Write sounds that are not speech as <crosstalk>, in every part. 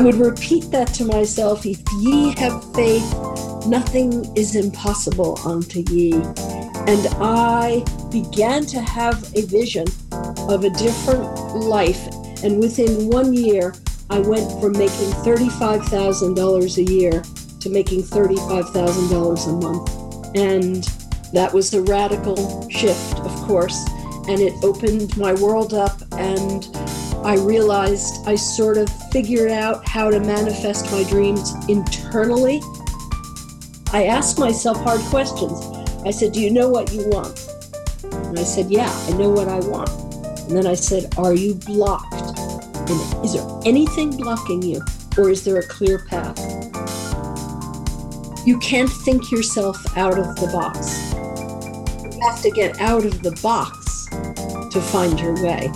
I would repeat that to myself if ye have faith, nothing is impossible unto ye. And I began to have a vision of a different life. And within one year, I went from making $35,000 a year to making $35,000 a month. And that was a radical shift, of course. And it opened my world up and I realized I sort of figured out how to manifest my dreams internally. I asked myself hard questions. I said, Do you know what you want? And I said, Yeah, I know what I want. And then I said, Are you blocked it? Is there anything blocking you, or is there a clear path? You can't think yourself out of the box. You have to get out of the box to find your way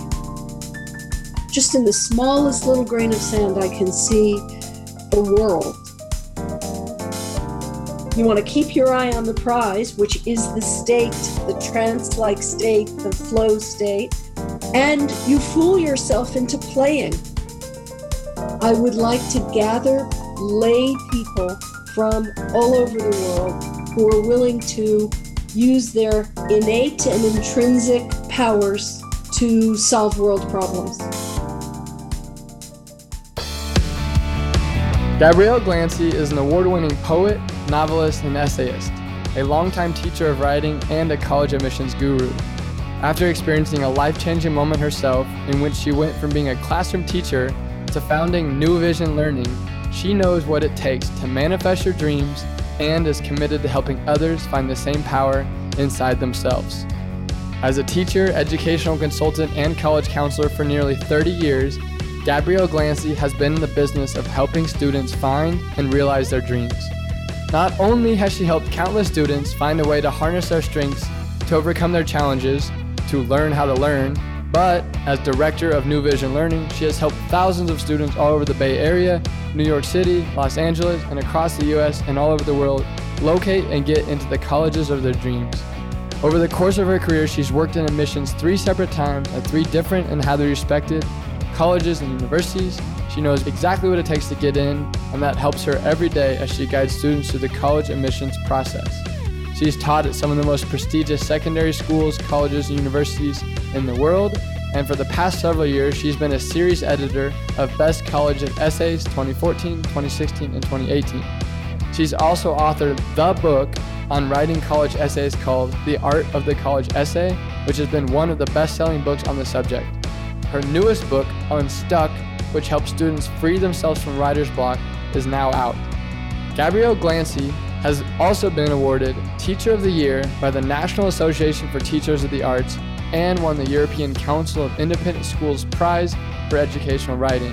just in the smallest little grain of sand, I can see a world. You want to keep your eye on the prize, which is the state, the trance like state, the flow state, and you fool yourself into playing. I would like to gather lay people from all over the world who are willing to use their innate and intrinsic powers to solve world problems. Gabrielle Glancy is an award winning poet, novelist, and essayist, a longtime teacher of writing, and a college admissions guru. After experiencing a life changing moment herself, in which she went from being a classroom teacher to founding New Vision Learning, she knows what it takes to manifest your dreams and is committed to helping others find the same power inside themselves. As a teacher, educational consultant, and college counselor for nearly 30 years, Gabrielle Glancy has been in the business of helping students find and realize their dreams. Not only has she helped countless students find a way to harness their strengths, to overcome their challenges, to learn how to learn, but as director of New Vision Learning, she has helped thousands of students all over the Bay Area, New York City, Los Angeles, and across the US and all over the world locate and get into the colleges of their dreams. Over the course of her career, she's worked in admissions three separate times at three different and highly respected colleges and universities. She knows exactly what it takes to get in, and that helps her every day as she guides students through the college admissions process. She's taught at some of the most prestigious secondary schools, colleges, and universities in the world, and for the past several years, she's been a series editor of Best College Essays 2014, 2016, and 2018. She's also authored the book on writing college essays called The Art of the College Essay, which has been one of the best selling books on the subject. Her newest book, Unstuck, which helps students free themselves from writer's block, is now out. Gabrielle Glancy has also been awarded Teacher of the Year by the National Association for Teachers of the Arts and won the European Council of Independent Schools Prize for Educational Writing.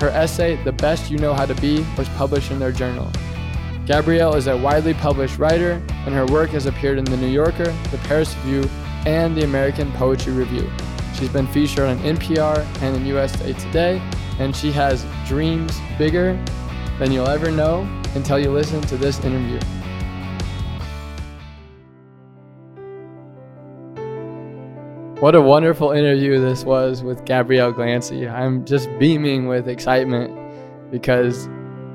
Her essay, The Best You Know How to Be, was published in their journal. Gabrielle is a widely published writer, and her work has appeared in The New Yorker, The Paris Review, and the American Poetry Review. She's been featured on NPR and in USA Today, and she has dreams bigger than you'll ever know until you listen to this interview. What a wonderful interview this was with Gabrielle Glancy. I'm just beaming with excitement because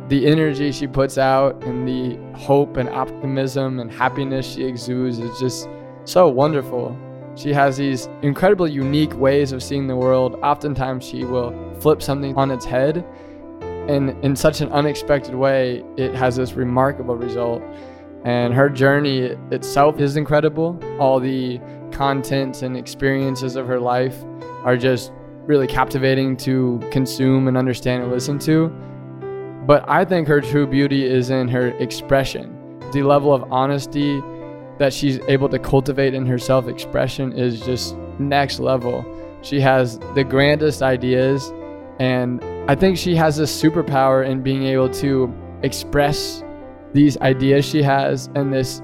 the energy she puts out and the hope and optimism and happiness she exudes is just so wonderful. She has these incredibly unique ways of seeing the world. Oftentimes, she will flip something on its head, and in such an unexpected way, it has this remarkable result. And her journey itself is incredible. All the contents and experiences of her life are just really captivating to consume and understand and listen to. But I think her true beauty is in her expression. The level of honesty that she's able to cultivate in her self expression is just next level. She has the grandest ideas, and I think she has a superpower in being able to express these ideas she has and this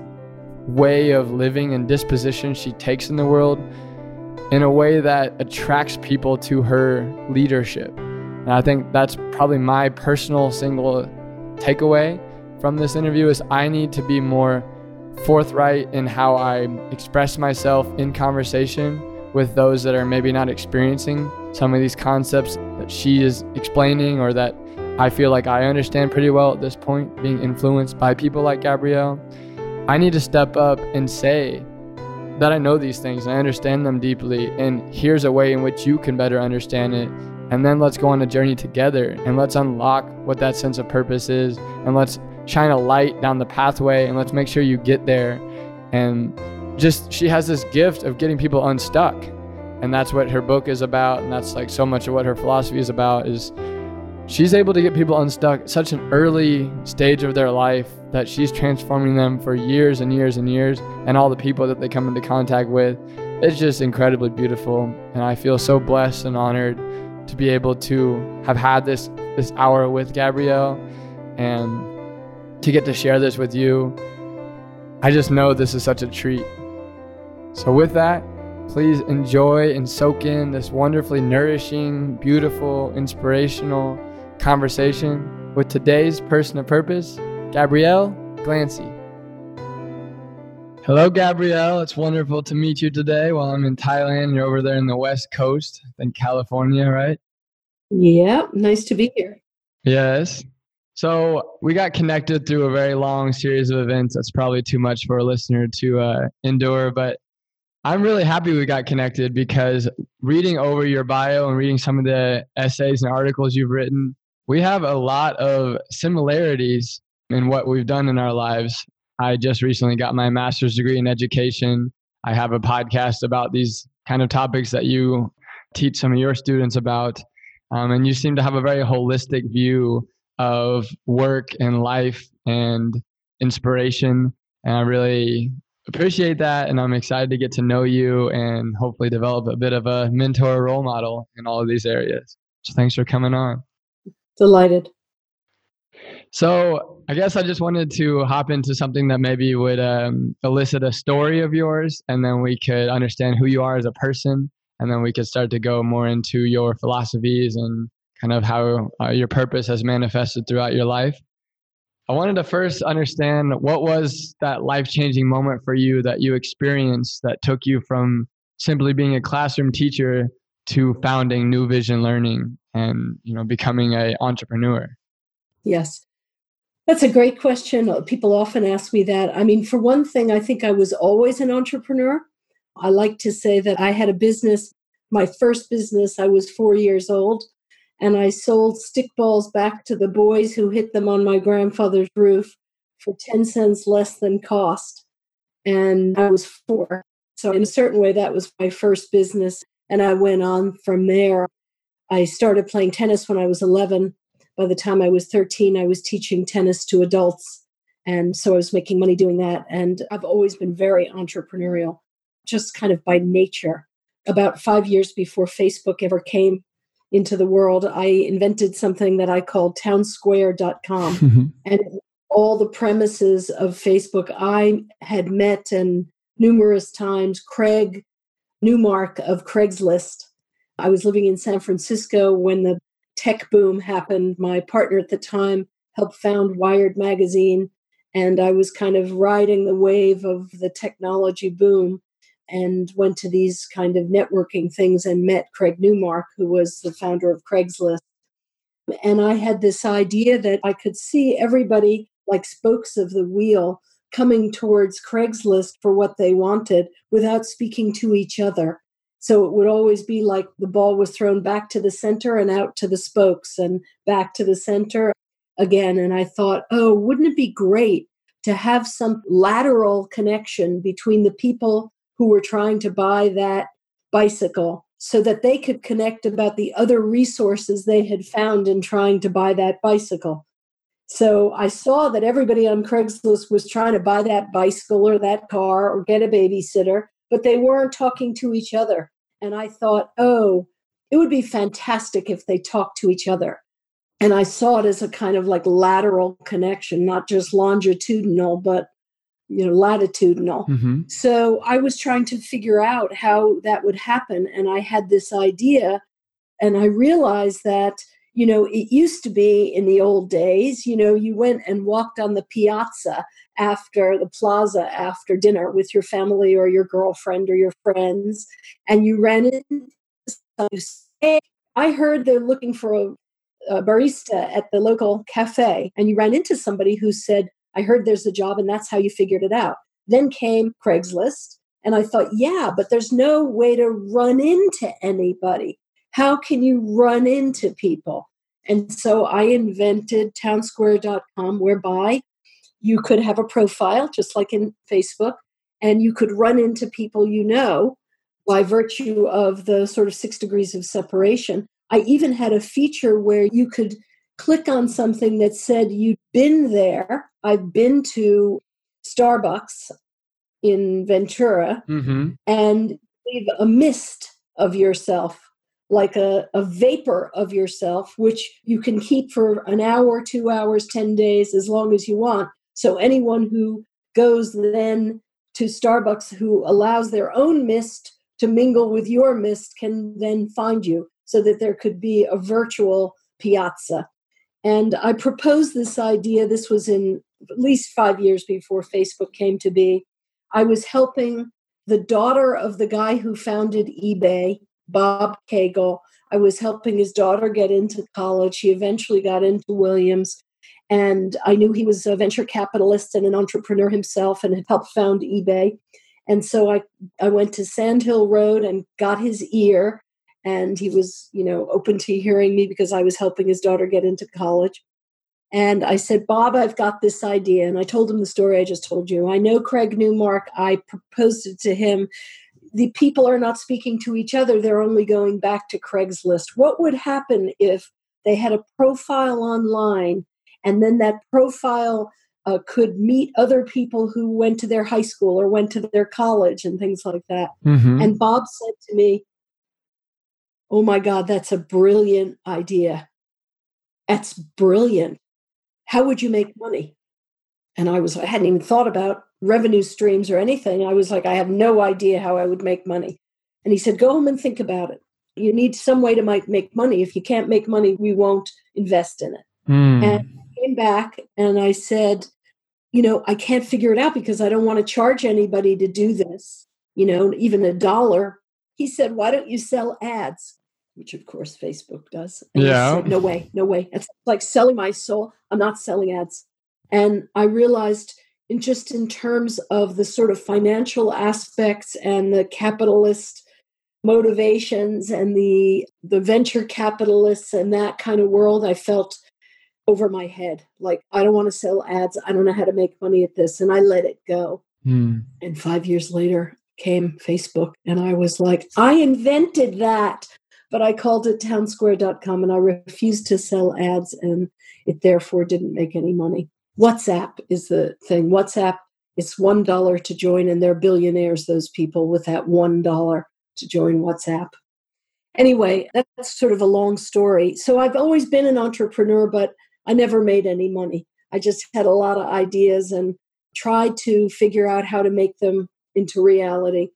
way of living and disposition she takes in the world in a way that attracts people to her leadership. And I think that's probably my personal single takeaway from this interview is I need to be more forthright in how I express myself in conversation with those that are maybe not experiencing some of these concepts that she is explaining or that I feel like I understand pretty well at this point, being influenced by people like Gabrielle. I need to step up and say that I know these things and I understand them deeply, and here's a way in which you can better understand it. And then let's go on a journey together and let's unlock what that sense of purpose is, and let's shine a light down the pathway and let's make sure you get there. And just, she has this gift of getting people unstuck. And that's what her book is about. And that's like so much of what her philosophy is about is she's able to get people unstuck at such an early stage of their life that she's transforming them for years and years and years and all the people that they come into contact with it's just incredibly beautiful and i feel so blessed and honored to be able to have had this this hour with gabrielle and to get to share this with you. I just know this is such a treat. So, with that, please enjoy and soak in this wonderfully nourishing, beautiful, inspirational conversation with today's person of purpose, Gabrielle Glancy. Hello, Gabrielle. It's wonderful to meet you today while I'm in Thailand. You're over there in the West Coast, in California, right? Yeah, nice to be here. Yes. So we got connected through a very long series of events. That's probably too much for a listener to uh, endure, but I'm really happy we got connected because reading over your bio and reading some of the essays and articles you've written, we have a lot of similarities in what we've done in our lives. I just recently got my master's degree in education. I have a podcast about these kind of topics that you teach some of your students about. Um, and you seem to have a very holistic view of work and life and inspiration. And I really appreciate that. And I'm excited to get to know you and hopefully develop a bit of a mentor role model in all of these areas. So thanks for coming on. Delighted. So I guess I just wanted to hop into something that maybe would um, elicit a story of yours, and then we could understand who you are as a person, and then we could start to go more into your philosophies and kind of how uh, your purpose has manifested throughout your life. I wanted to first understand what was that life changing moment for you that you experienced that took you from simply being a classroom teacher to founding New Vision Learning and you know becoming an entrepreneur. Yes. That's a great question. People often ask me that. I mean, for one thing, I think I was always an entrepreneur. I like to say that I had a business, my first business, I was four years old and I sold stickballs back to the boys who hit them on my grandfather's roof for 10 cents less than cost. And I was four. So, in a certain way, that was my first business. And I went on from there. I started playing tennis when I was 11. By the time I was 13, I was teaching tennis to adults. And so I was making money doing that. And I've always been very entrepreneurial, just kind of by nature. About five years before Facebook ever came into the world, I invented something that I called townsquare.com. <laughs> Mm-hmm. and all the premises of Facebook, I had met and numerous times Craig Newmark of Craigslist. I was living in San Francisco when the tech boom happened. My partner at the time helped found Wired magazine, and I was kind of riding the wave of the technology boom and went to these kind of networking things and met Craig Newmark, who was the founder of Craigslist. And I had this idea that I could see everybody like spokes of the wheel coming towards Craigslist for what they wanted without speaking to each other. So it would always be like the ball was thrown back to the center and out to the spokes and back to the center again. And I thought, oh, wouldn't it be great to have some lateral connection between the people who were trying to buy that bicycle so that they could connect about the other resources they had found in trying to buy that bicycle. So I saw that everybody on Craigslist was trying to buy that bicycle or that car or get a babysitter, but they weren't talking to each other. And I thought, oh, it would be fantastic if they talked to each other. And I saw it as a kind of like lateral connection, not just longitudinal, but you know latitudinal mm-hmm. so i was trying to figure out how that would happen and i had this idea and i realized that you know it used to be in the old days you know you went and walked on the piazza after the plaza after dinner with your family or your girlfriend or your friends and you ran into hey, i heard they're looking for a, a barista at the local cafe and you ran into somebody who said I heard there's a job and that's how you figured it out. Then came Craigslist. And I thought, yeah, but there's no way to run into anybody. How can you run into people? And so I invented townsquare.com, whereby you could have a profile, just like in Facebook, and you could run into people you know by virtue of the sort of six degrees of separation. I even had a feature where you could click on something that said you'd been there. I've been to Starbucks in Ventura mm-hmm. and leave a mist of yourself, like a, a vapor of yourself, which you can keep for an hour, two hours, 10 days, as long as you want. So anyone who goes then to Starbucks who allows their own mist to mingle with your mist can then find you so that there could be a virtual piazza and I proposed this idea. This was in at least five years before Facebook came to be. I was helping the daughter of the guy who founded eBay, Bob Kagle. I was helping his daughter get into college. She eventually got into Williams. And I knew he was a venture capitalist and an entrepreneur himself and had helped found eBay. And so I, I went to Sand Hill Road and got his ear and he was you know open to hearing me because i was helping his daughter get into college. And i said bob i've got this idea. And i told him the story i just told you. I know craig newmark. I proposed it to him. The people are not speaking to each other. They're only going back to craigslist what would happen if they had a profile online and then that profile uh, could meet other people who went to their high school or went to their college and things like that. Mm-hmm. And Bob said to me, oh my God, that's a brilliant idea. That's brilliant. How would you make money? And I was, I hadn't even thought about revenue streams or anything. I was like, I have no idea how I would make money. And he said, go home and think about it. You need some way to make money. If you can't make money, we won't invest in it. Mm. And I came back and I said, you know, I can't figure it out because I don't want to charge anybody to do this, you know, even a dollar. He said, why don't you sell ads? Which of course Facebook does. And yeah. Said, no way, no way. It's like selling my soul. I'm not selling ads. And I realized in just in terms of the sort of financial aspects and the capitalist motivations and the the venture capitalists and that kind of world, I felt over my head. Like I don't want to sell ads. I don't know how to make money at this. And I let it go. Hmm. And five years later came Facebook. And I was like, I invented that but I called it townsquare.com and I refused to sell ads and it therefore didn't make any money. WhatsApp is the thing. WhatsApp it's one dollar to join, and they're billionaires, those people with that one dollar to join WhatsApp. Anyway, that's sort of a long story. So I've always been an entrepreneur, but I never made any money. I just had a lot of ideas and tried to figure out how to make them into reality.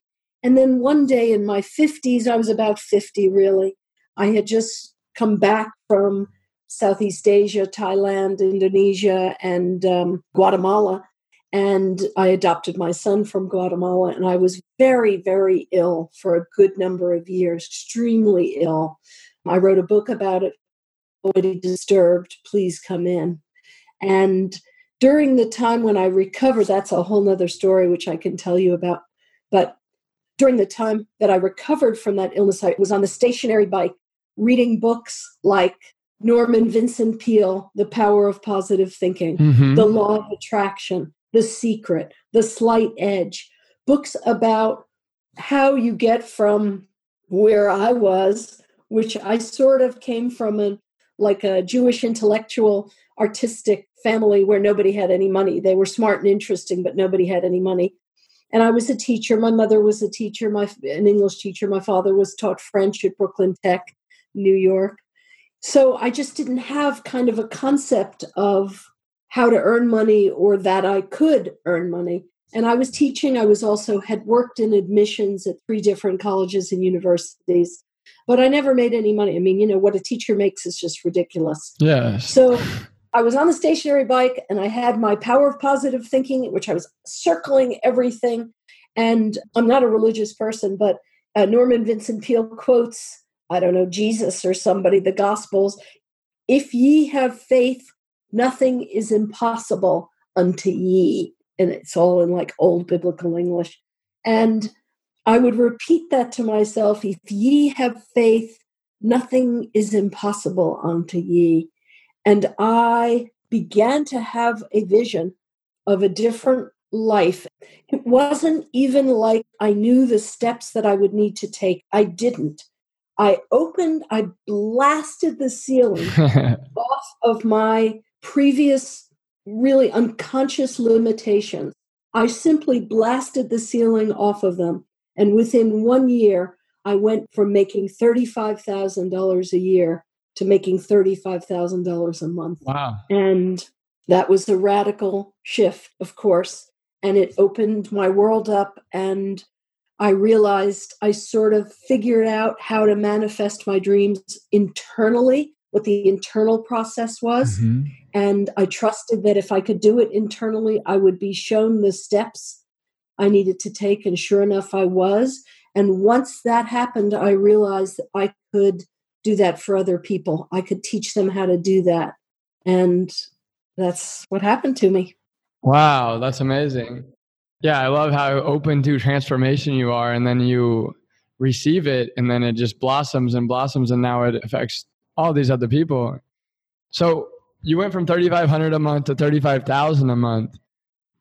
And then one day in my 50s, I was about 50 really, I had just come back from Southeast Asia, Thailand, Indonesia, and um, Guatemala. And I adopted my son from Guatemala, and I was very, very ill for a good number of years, extremely ill. I wrote a book about it, Already Disturbed, Please Come In. And during the time when I recovered, that's a whole nother story, which I can tell you about. But during the time that I recovered from that illness, I was on the stationary bike reading books like Norman Vincent Peale, The Power of Positive Thinking, mm-hmm. The Law of Attraction, The Secret, The Slight Edge, books about how you get from where I was, which I sort of came from a like a Jewish intellectual artistic family where nobody had any money. They were smart and interesting, but nobody had any money and I was a teacher. My mother was a teacher, my an English teacher. My father was taught French at Brooklyn Tech, New York. so I just didn't have kind of a concept of how to earn money or that I could earn money. And I was teaching, I was also had worked in admissions at three different colleges and universities, but I never made any money. I mean, you know, what a teacher makes is just ridiculous. Yeah. So I was on the stationary bike and I had my power of positive thinking, which I was circling everything. And I'm not a religious person, but uh, Norman Vincent Peale quotes, I don't know, Jesus or somebody, the Gospels. If ye have faith, nothing is impossible unto ye. And it's all in like old biblical English. And I would repeat that to myself if ye have faith, nothing is impossible unto ye. And I began to have a vision of a different life. It wasn't even like I knew the steps that I would need to take. I didn't. I opened, I blasted the ceiling <laughs> off of my previous, really unconscious limitations. I simply blasted the ceiling off of them. And within one year, I went from making $35,000 a year to making $35,000 a month. Wow. And that was a radical shift, of course. And it opened my world up. And I realized I sort of figured out how to manifest my dreams internally, what the internal process was. Mm-hmm. And I trusted that if I could do it internally, I would be shown the steps I needed to take. And sure enough, I was. And once that happened, I realized that I could do that for other people. I could teach them how to do that. And that's what happened to me. Wow, that's amazing. Yeah, I love how open to transformation you are. And then you receive it, and then it just blossoms and blossoms, and now it affects all these other people. So you went from 3500 a month to 35000 a month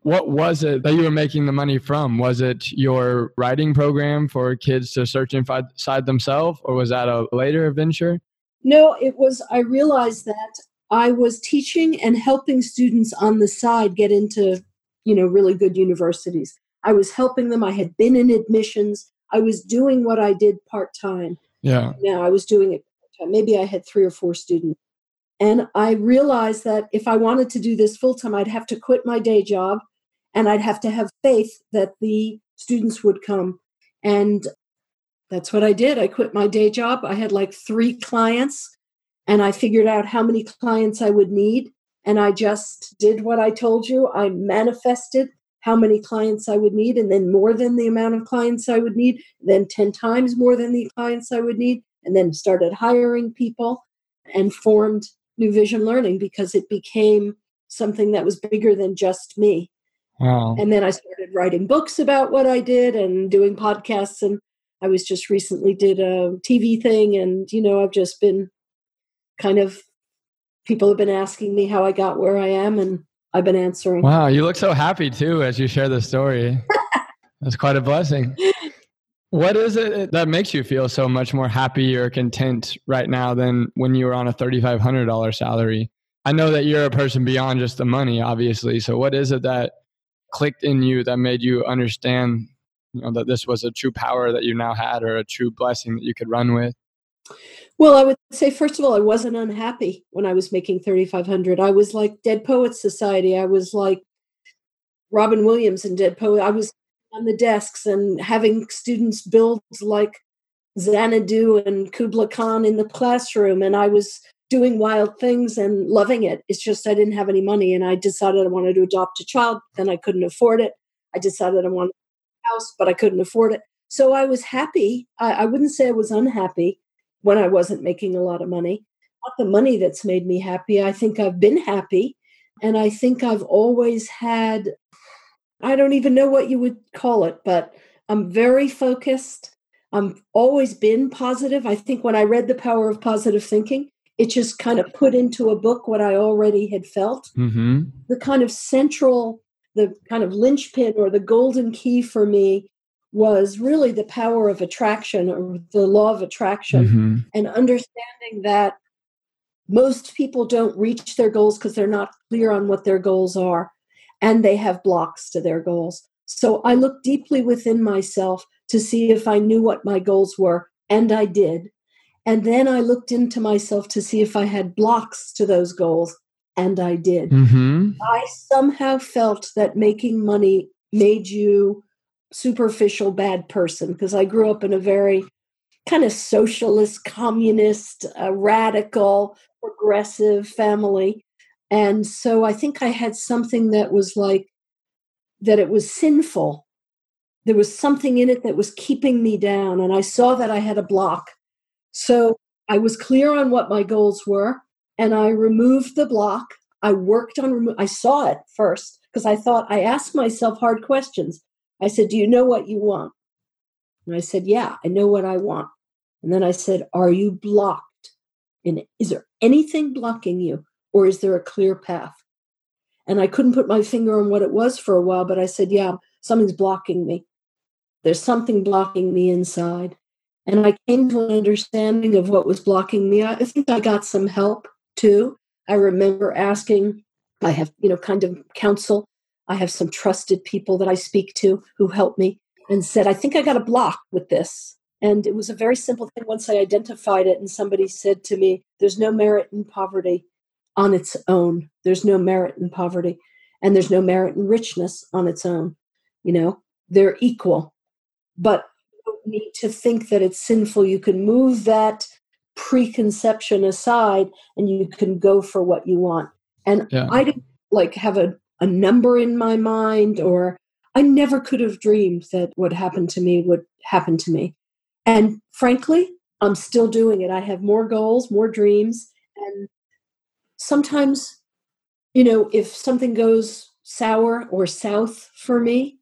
what was it that you were making the money from? Was it your writing program for kids to search inside themselves, or was that a later venture? No, it was. I realized that I was teaching and helping students on the side get into, you know, really good universities. I was helping them. I had been in admissions. I was doing what I did part time. Yeah. Now I was doing it part time. Maybe I had three or four students. And I realized that if I wanted to do this full time, I'd have to quit my day job and I'd have to have faith that the students would come. And that's what I did. I quit my day job. I had like three clients, and I figured out how many clients I would need. And I just did what I told you. I manifested how many clients I would need, and then more than the amount of clients I would need, then 10 times more than the clients I would need, and then started hiring people and formed New Vision Learning because it became something that was bigger than just me. Wow. And then I started writing books about what I did and doing podcasts. And I was just recently did a TV thing. And, you know, I've just been kind of, people have been asking me how I got where I am. And I've been answering. Wow. You look so happy too as you share the story. That's quite a blessing. What is it that makes you feel so much more happy or content right now than when you were on a $3,500 salary? I know that you're a person beyond just the money, obviously. So, what is it that clicked in you that made you understand you know that this was a true power that you now had or a true blessing that you could run with? Well i would say first of all i wasn't unhappy when i was making 3500 i was like dead poets society. I was like robin williams and dead poet. I was on the desks and having students build like xanadu and kubla khan in the classroom and i was doing wild things and loving it. It's just I didn't have any money and I decided I wanted to adopt a child, then I couldn't afford it. I decided I wanted a house, but I couldn't afford it. So I was happy. I, I wouldn't say I was unhappy when I wasn't making a lot of money. Not the money that's made me happy. I think I've been happy. And I think I've always had, I don't even know what you would call it, but I'm very focused. I've always been positive. I think when I read The Power of Positive Thinking, it just kind of put into a book what I already had felt. Mm-hmm. The kind of central, the kind of linchpin or the golden key for me was really the power of attraction or the law of attraction mm-hmm. and understanding that most people don't reach their goals because they're not clear on what their goals are and they have blocks to their goals. So I looked deeply within myself to see if I knew what my goals were, and I did. And then I looked into myself to see if I had blocks to those goals, and I did. Mm-hmm. I somehow felt that making money made you superficial bad person because I grew up in a very kind of socialist, communist, uh, radical, progressive family. And so I think I had something that was like that it was sinful. There was something in it that was keeping me down. And I saw that I had a block. So I was clear on what my goals were and I removed the block. I worked on, remo- I saw it first because I thought I asked myself hard questions. I said, Do you know what you want? And I said, Yeah, I know what I want. And then I said, Are you blocked? And is there anything blocking you, or is there a clear path? And I couldn't put my finger on what it was for a while, but I said, Yeah, something's blocking me. There's something blocking me inside. And I came to an understanding of what was blocking me. I think I got some help too. I remember asking, I have, you know, kind of counsel. I have some trusted people that I speak to who help me and said, I think I got a block with this. And it was a very simple thing once I identified it. And somebody said to me, There's no merit in poverty on its own. There's no merit in poverty. And there's no merit in richness on its own. You know, they're equal. But need to think that it's sinful. You can move that preconception aside and you can go for what you want. And Yeah. I didn't like have a, a number in my mind or I never could have dreamed that what happened to me would happen to me. And frankly, I'm still doing it. I have more goals, more dreams. And sometimes, you know, if something goes sour or south for me,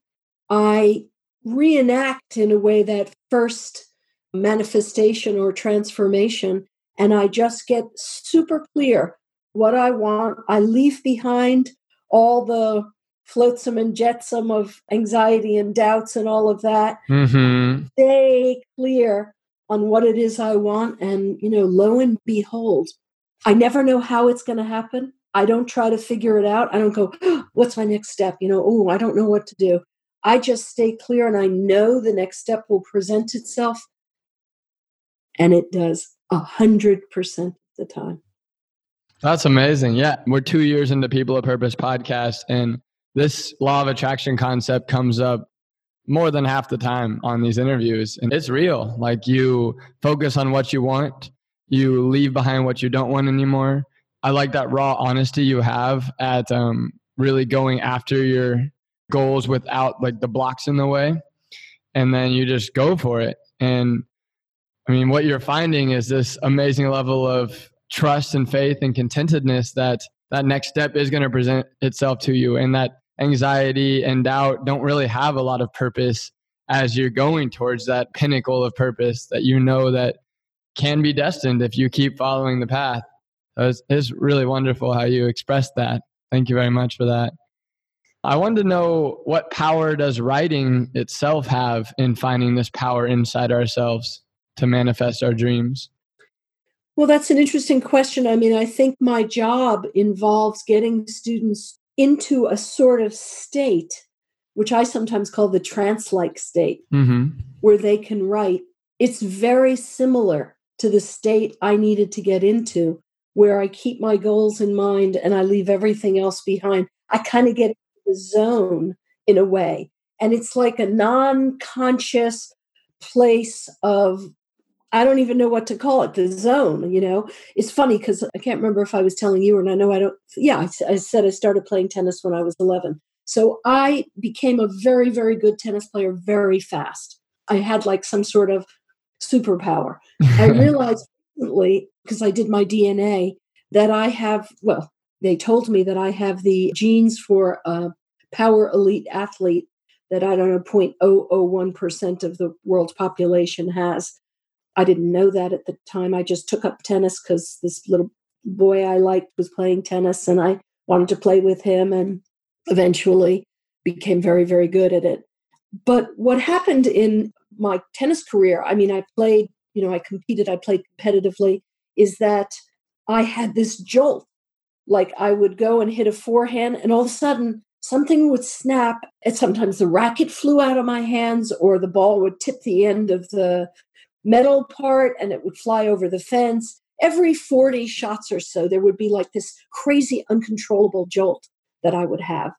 I reenact in a way that first manifestation or transformation. And I just get super clear what I want. I leave behind all the flotsam and jetsam of anxiety and doubts and all of that Mm-hmm. stay clear on what it is I want. And, you know, lo and behold, I never know how it's going to happen. I don't try to figure it out. I don't go, <gasps> what's my next step? You know, oh, I don't know what to do. I just stay clear and I know the next step will present itself. And it does a hundred percent of the time. That's amazing. Yeah. We're two years into People of Purpose podcast, and this law of attraction concept comes up more than half the time on these interviews. And it's real. Like you focus on what you want, you leave behind what you don't want anymore. I like that raw honesty you have at um, really going after your goals without like the blocks in the way. And then you just go for it. And I mean, what you're finding is this amazing level of trust and faith and contentedness that that next step is going to present itself to you and that anxiety and doubt don't really have a lot of purpose as you're going towards that pinnacle of purpose that you know that can be destined if you keep following the path so it's, it's really wonderful how you expressed that thank you very much for that i wanted to know what power does writing itself have in finding this power inside ourselves to manifest our dreams Well, that's an interesting question. I mean, I think my job involves getting students into a sort of state, which I sometimes call the trance like state, mm-hmm. where they can write. It's very similar to the state I needed to get into, where I keep my goals in mind and I leave everything else behind. I kind of get the zone in a way. And it's like a non conscious place of I don't even know what to call it, the zone, you know. It's funny because I can't remember if I was telling you, and I know I don't. Yeah, I said I started playing tennis when I was 11. So I became a very, very good tennis player very fast. I had like some sort of superpower. I <laughs> realized recently, because I did my DNA, that I have, well, they told me that I have the genes for a power elite athlete that I don't know, 0.001% of the world's population has. I didn't know that at the time. I just took up tennis because this little boy I liked was playing tennis and I wanted to play with him and eventually became very, very good at it. But what happened in my tennis career, I mean, I played, you know, I competed, I played competitively, is that I had this jolt. Like I would go and hit a forehand, and all of a sudden something would snap. And sometimes the racket flew out of my hands, or the ball would tip the end of the metal part and it would fly over the fence. Every 40 shots or so, there would be like this crazy, uncontrollable jolt that I would have.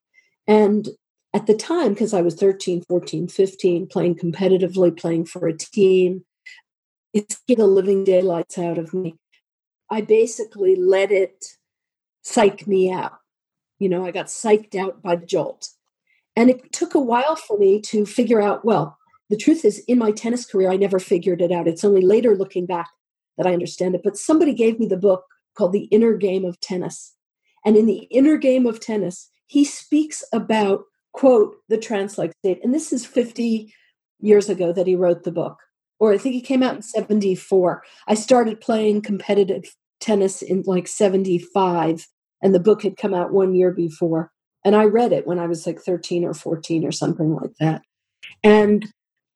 And at the time, because I was 13, 14, 15, playing competitively, playing for a team, it scared the living daylights out of me. I basically let it psych me out. You know, I got psyched out by the jolt. And it took a while for me to figure out well, the truth is, in my tennis career, I never figured it out. It's only later looking back that I understand it. But somebody gave me the book called The Inner Game of Tennis. And in the inner game of tennis, he speaks about, quote, the trance like state. And this is 50 years ago that he wrote the book, or I think he came out in 74. I started playing competitive tennis in like 75, and the book had come out one year before. And I read it when I was like 13 or 14 or something like that. And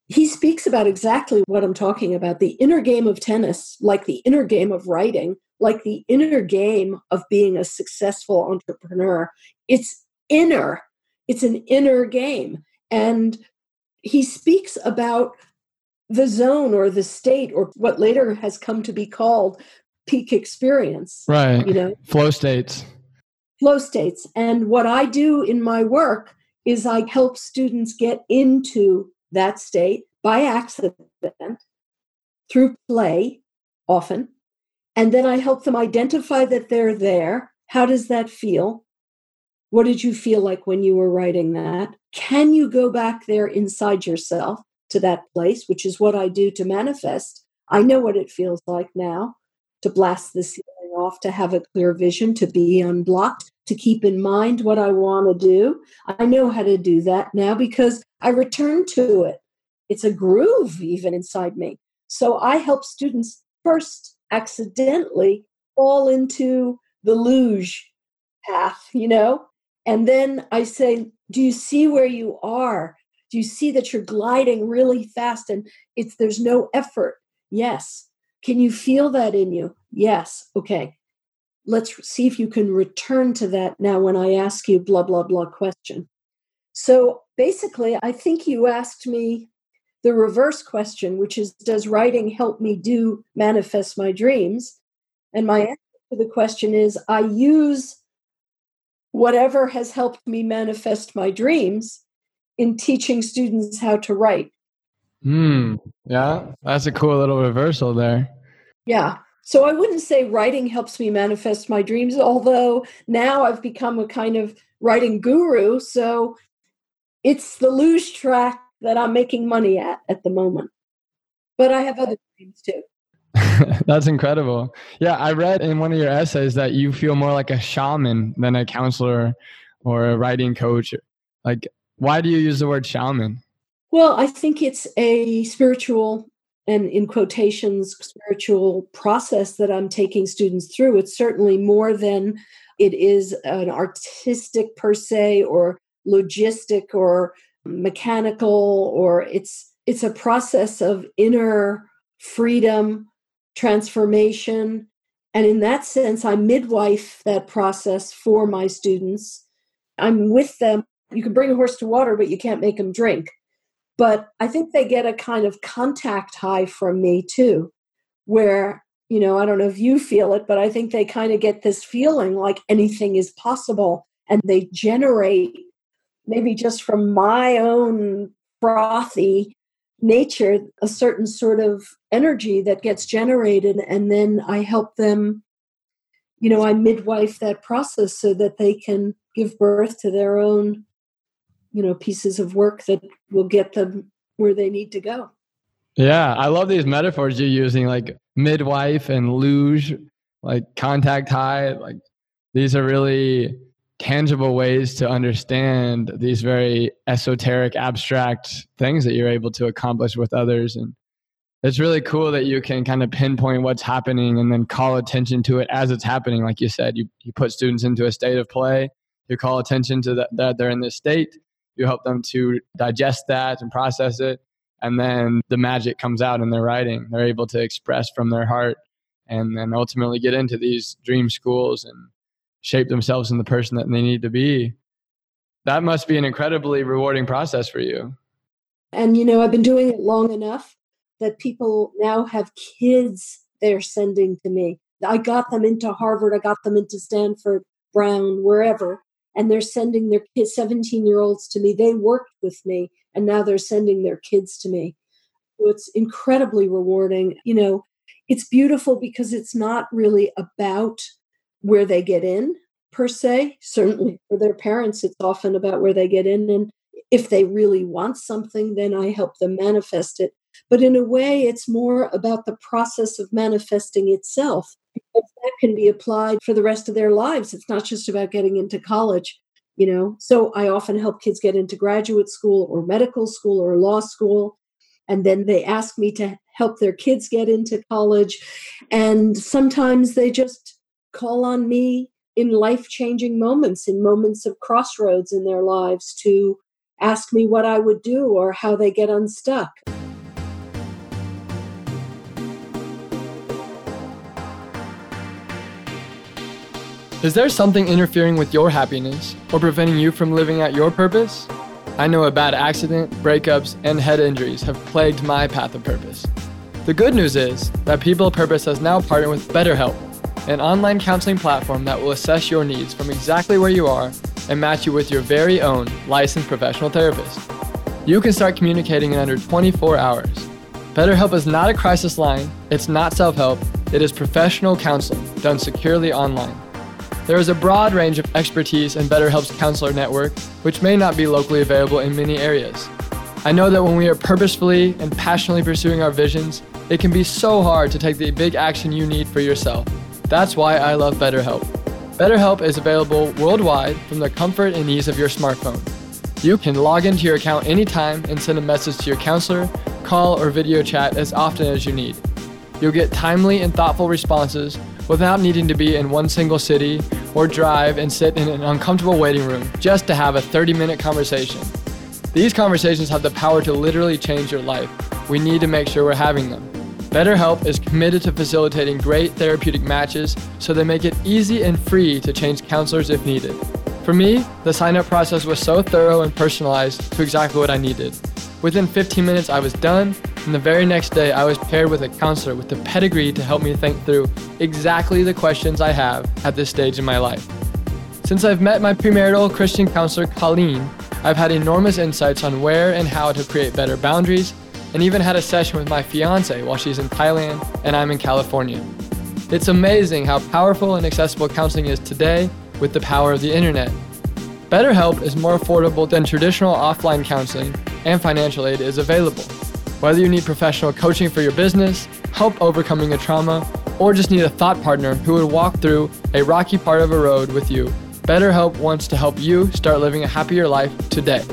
he speaks about exactly what I'm talking about the inner game of tennis, like the inner game of writing, like the inner game of being a successful entrepreneur. It's inner, it's an inner game. And he speaks about the zone or the state or what later has come to be called peak experience. Right. You know, flow states. Flow states. And what I do in my work is I help students get into that state by accident through play often. And then I help them identify that they're there. How does that feel? What did you feel like when you were writing that? Can you go back there inside yourself to that place, which is what I do to manifest? I know what it feels like now to blast the ceiling off, to have a clear vision, to be unblocked, to keep in mind what I want to do. I know how to do that now because I return to it. It's a groove even inside me. So I help students first accidentally fall into the luge path, you know? And then I say, Do you see where you are? Do you see that you're gliding really fast and it's there's no effort? Yes. Can you feel that in you? Yes. Okay let's see if you can return to that now when I ask you blah, blah, blah question. So basically, I think you asked me the reverse question, which is Does writing help me do manifest my dreams? And my answer to the question is I use whatever has helped me manifest my dreams in teaching students how to write. Hmm. Yeah, that's a cool little reversal there. Yeah. So I wouldn't say writing helps me manifest my dreams, although now I've become a kind of writing guru. So it's the luge track that I'm making money at at the moment. But I have other dreams too. <laughs> That's incredible. Yeah, I read in one of your essays that you feel more like a shaman than a counselor or a writing coach. Like, why do you use the word shaman? Well, I think it's a spiritual and in quotations spiritual process that i'm taking students through it's certainly more than it is an artistic per se or logistic or mechanical or it's it's a process of inner freedom transformation. And in that sense i midwife that process for my students. I'm with them. You can bring a horse to water but you can't make them drink but I think they get a kind of contact high from me too, where, you know, I don't know if you feel it, but I think they kind of get this feeling like anything is possible. And they generate, maybe just from my own frothy nature, a certain sort of energy that gets generated. And then I help them, you know, I midwife that process so that they can give birth to their own you know pieces of work that will get them where they need to go. Yeah i love these metaphors you're using like midwife and luge like contact high like these are really tangible ways to understand these very esoteric abstract things that you're able to accomplish with others. And it's really cool that you can kind of pinpoint what's happening and then call attention to it as it's happening. Like you said you, you put students into a state of play. You call attention to that, that they're in this state you help them to digest that and process it and then the magic comes out in their writing. They're able to express from their heart and then ultimately get into these dream schools and shape themselves in the person that they need to be. That must be an incredibly rewarding process for you. And you know i've been doing it long enough that people now have kids they're sending to me. I got them into Harvard, I got them into Stanford, Brown, wherever, and they're sending their kids, 17 year olds to me. They worked with me, and now they're sending their kids to me. So it's incredibly rewarding. You know, it's beautiful because it's not really about where they get in per se. Certainly for their parents, it's often about where they get in. And if they really want something, then I help them manifest it. But in a way, it's more about the process of manifesting itself. That can be applied for the rest of their lives. It's not just about getting into college, you know. So I often help kids get into graduate school or medical school or law school. And then they ask me to help their kids get into college. And sometimes they just call on me in life changing moments, in moments of crossroads in their lives, to ask me what I would do or how they get unstuck. Is there something interfering with your happiness or preventing you from living out your purpose? I know a bad accident, breakups, and head injuries have plagued my path of purpose. The good news is that People of Purpose has now partnered with BetterHelp, an online counseling platform that will assess your needs from exactly where you are and match you with your very own licensed professional therapist. You can start communicating in under 24 hours. BetterHelp is not a crisis line, it's not self help, it is professional counseling done securely online. There is a broad range of expertise in BetterHelp's counselor network, which may not be locally available in many areas. I know that when we are purposefully and passionately pursuing our visions, it can be so hard to take the big action you need for yourself. That's why I love BetterHelp. BetterHelp is available worldwide from the comfort and ease of your smartphone. You can log into your account anytime and send a message to your counselor, call, or video chat as often as you need. You'll get timely and thoughtful responses without needing to be in one single city or drive and sit in an uncomfortable waiting room just to have a 30 minute conversation. These conversations have the power to literally change your life. We need to make sure we're having them. BetterHelp is committed to facilitating great therapeutic matches so they make it easy and free to change counselors if needed. For me, the sign up process was so thorough and personalized to exactly what I needed. Within 15 minutes, I was done, and the very next day, I was paired with a counselor with the pedigree to help me think through exactly the questions I have at this stage in my life. Since I've met my premarital Christian counselor, Colleen, I've had enormous insights on where and how to create better boundaries, and even had a session with my fiance while she's in Thailand and I'm in California. It's amazing how powerful and accessible counseling is today with the power of the internet. BetterHelp is more affordable than traditional offline counseling and financial aid is available. Whether you need professional coaching for your business, help overcoming a trauma, or just need a thought partner who would walk through a rocky part of a road with you, BetterHelp wants to help you start living a happier life today.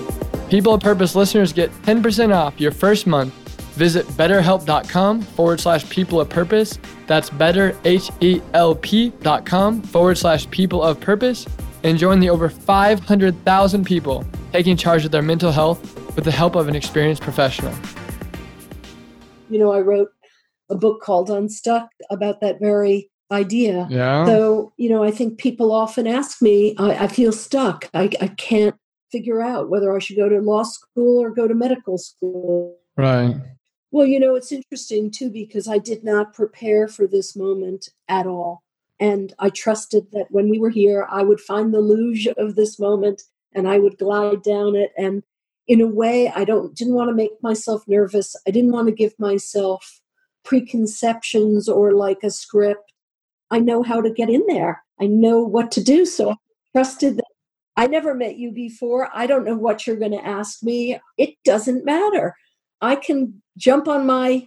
People of Purpose listeners get 10% off your first month. Visit betterhelp.com forward slash people of purpose. That's betterhelp.com forward slash people of purpose and join the over 500,000 people taking charge of their mental health with the help of an experienced professional. You know, I wrote a book called Unstuck about that very idea. Yeah. So, you know, I think people often ask me, I, I feel stuck. I, I can't figure out whether I should go to law school or go to medical school. Right. Well, you know, it's interesting too because I did not prepare for this moment at all. And I trusted that when we were here, I would find the luge of this moment and I would glide down it. And in a way i don't didn't want to make myself nervous. I didn't want to give myself preconceptions or like a script. I know how to get in there. I know what to do so i trusted that i never met you before. I don't know what you're going to ask me. It doesn't matter. I can jump on my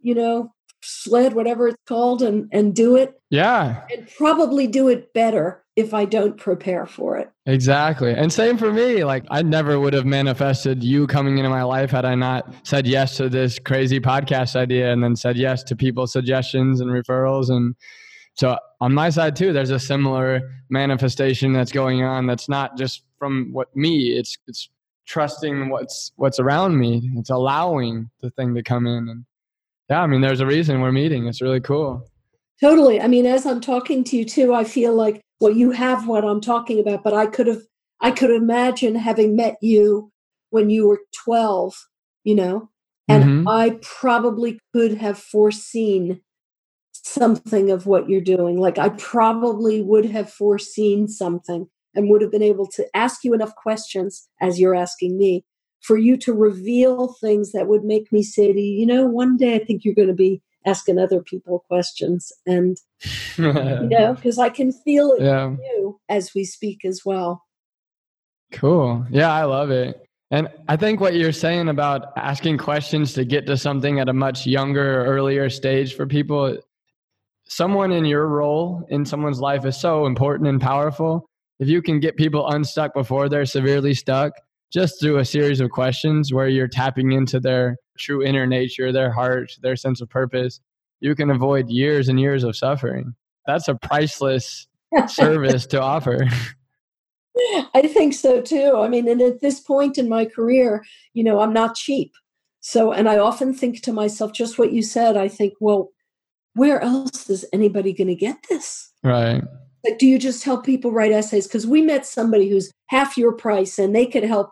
you know sled whatever it's called and and do it. Yeah. And probably do it better if I don't prepare for it. Exactly. And same for me. Like, I never would have manifested you coming into my life had I not said yes to this crazy podcast idea and then said yes to people's suggestions and referrals. And so, on my side, too, there's a similar manifestation that's going on that's not just from what me, it's, it's, trusting what's what's around me it's allowing the thing to come in and yeah i mean there's a reason we're meeting it's really cool totally i mean as i'm talking to you too i feel like well you have what i'm talking about but i could have i could imagine having met you when you were 12 you know And mm-hmm. I probably could have foreseen something of what you're doing. Like I probably would have foreseen something and would have been able to ask you enough questions as you're asking me for you to reveal things that would make me say to you, you know, one day I think you're going to be asking other people questions. And, <laughs> you know, because I can feel it yeah. you as we speak as well. Cool. Yeah, I love it. And I think what you're saying about asking questions to get to something at a much younger, earlier stage for people, someone in your role in someone's life is so important and powerful. If you can get people unstuck before they're severely stuck, just through a series of questions where you're tapping into their true inner nature, their heart, their sense of purpose, you can avoid years and years of suffering. That's a priceless <laughs> service to offer. I think so too. I mean, and at this point in my career, you know, I'm not cheap. So, and I often think to myself, just what you said, I think, well, where else is anybody going to get this? Right. Like, do you just help people write essays? Because we met somebody who's half your price and they could help.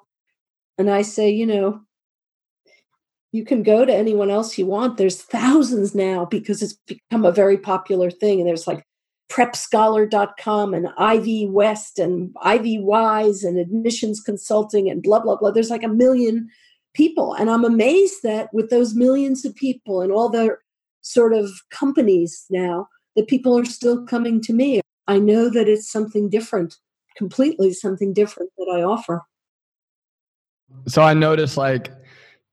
And I say, you know, you can go to anyone else you want. There's thousands now because it's become a very popular thing. And there's like prepscholar.com and Ivy West and Ivy Wise and admissions consulting and blah, blah, blah. There's like a million people. And I'm amazed that with those millions of people and all the sort of companies now, that people are still coming to me. I know that it's something different, completely something different that I offer. So I noticed like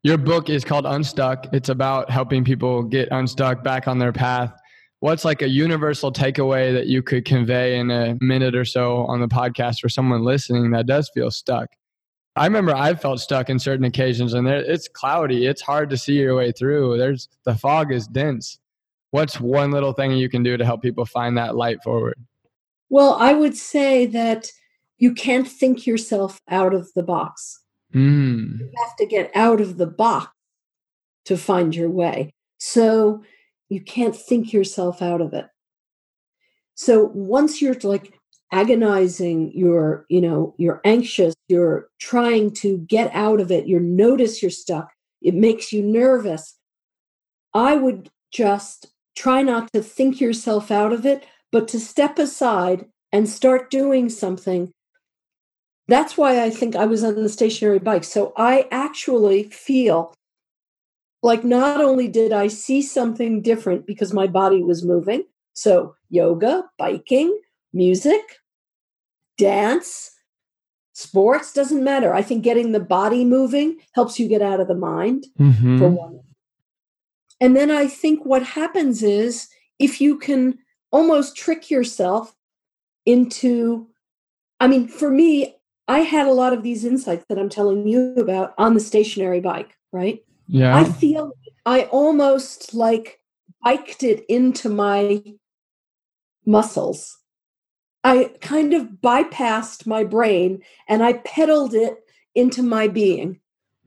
your book is called Unstuck. It's about helping people get unstuck back on their path what's like a universal takeaway that you could convey in a minute or so on the podcast for someone listening that does feel stuck? I remember I felt stuck in certain occasions and there, it's cloudy. It's hard to see your way through. There's the fog is dense. What's one little thing you can do to help people find that light forward? Well, I would say that you can't think yourself out of the box. Mm. You have to get out of the box to find your way. So you can't think yourself out of it so once you're like agonizing you're you know you're anxious you're trying to get out of it you notice you're stuck it makes you nervous i would just try not to think yourself out of it but to step aside and start doing something that's why i think i was on the stationary bike so i actually feel like not only did I see something different because my body was moving, so yoga, biking, music, dance, sports doesn't matter. I think getting the body moving helps you get out of the mind mm-hmm. for one. And then I think what happens is if you can almost trick yourself into, I mean, for me, I had a lot of these insights that I'm telling you about on the stationary bike, right? Yeah. I feel I almost like biked it into my muscles. I kind of bypassed my brain and I pedaled it into my being.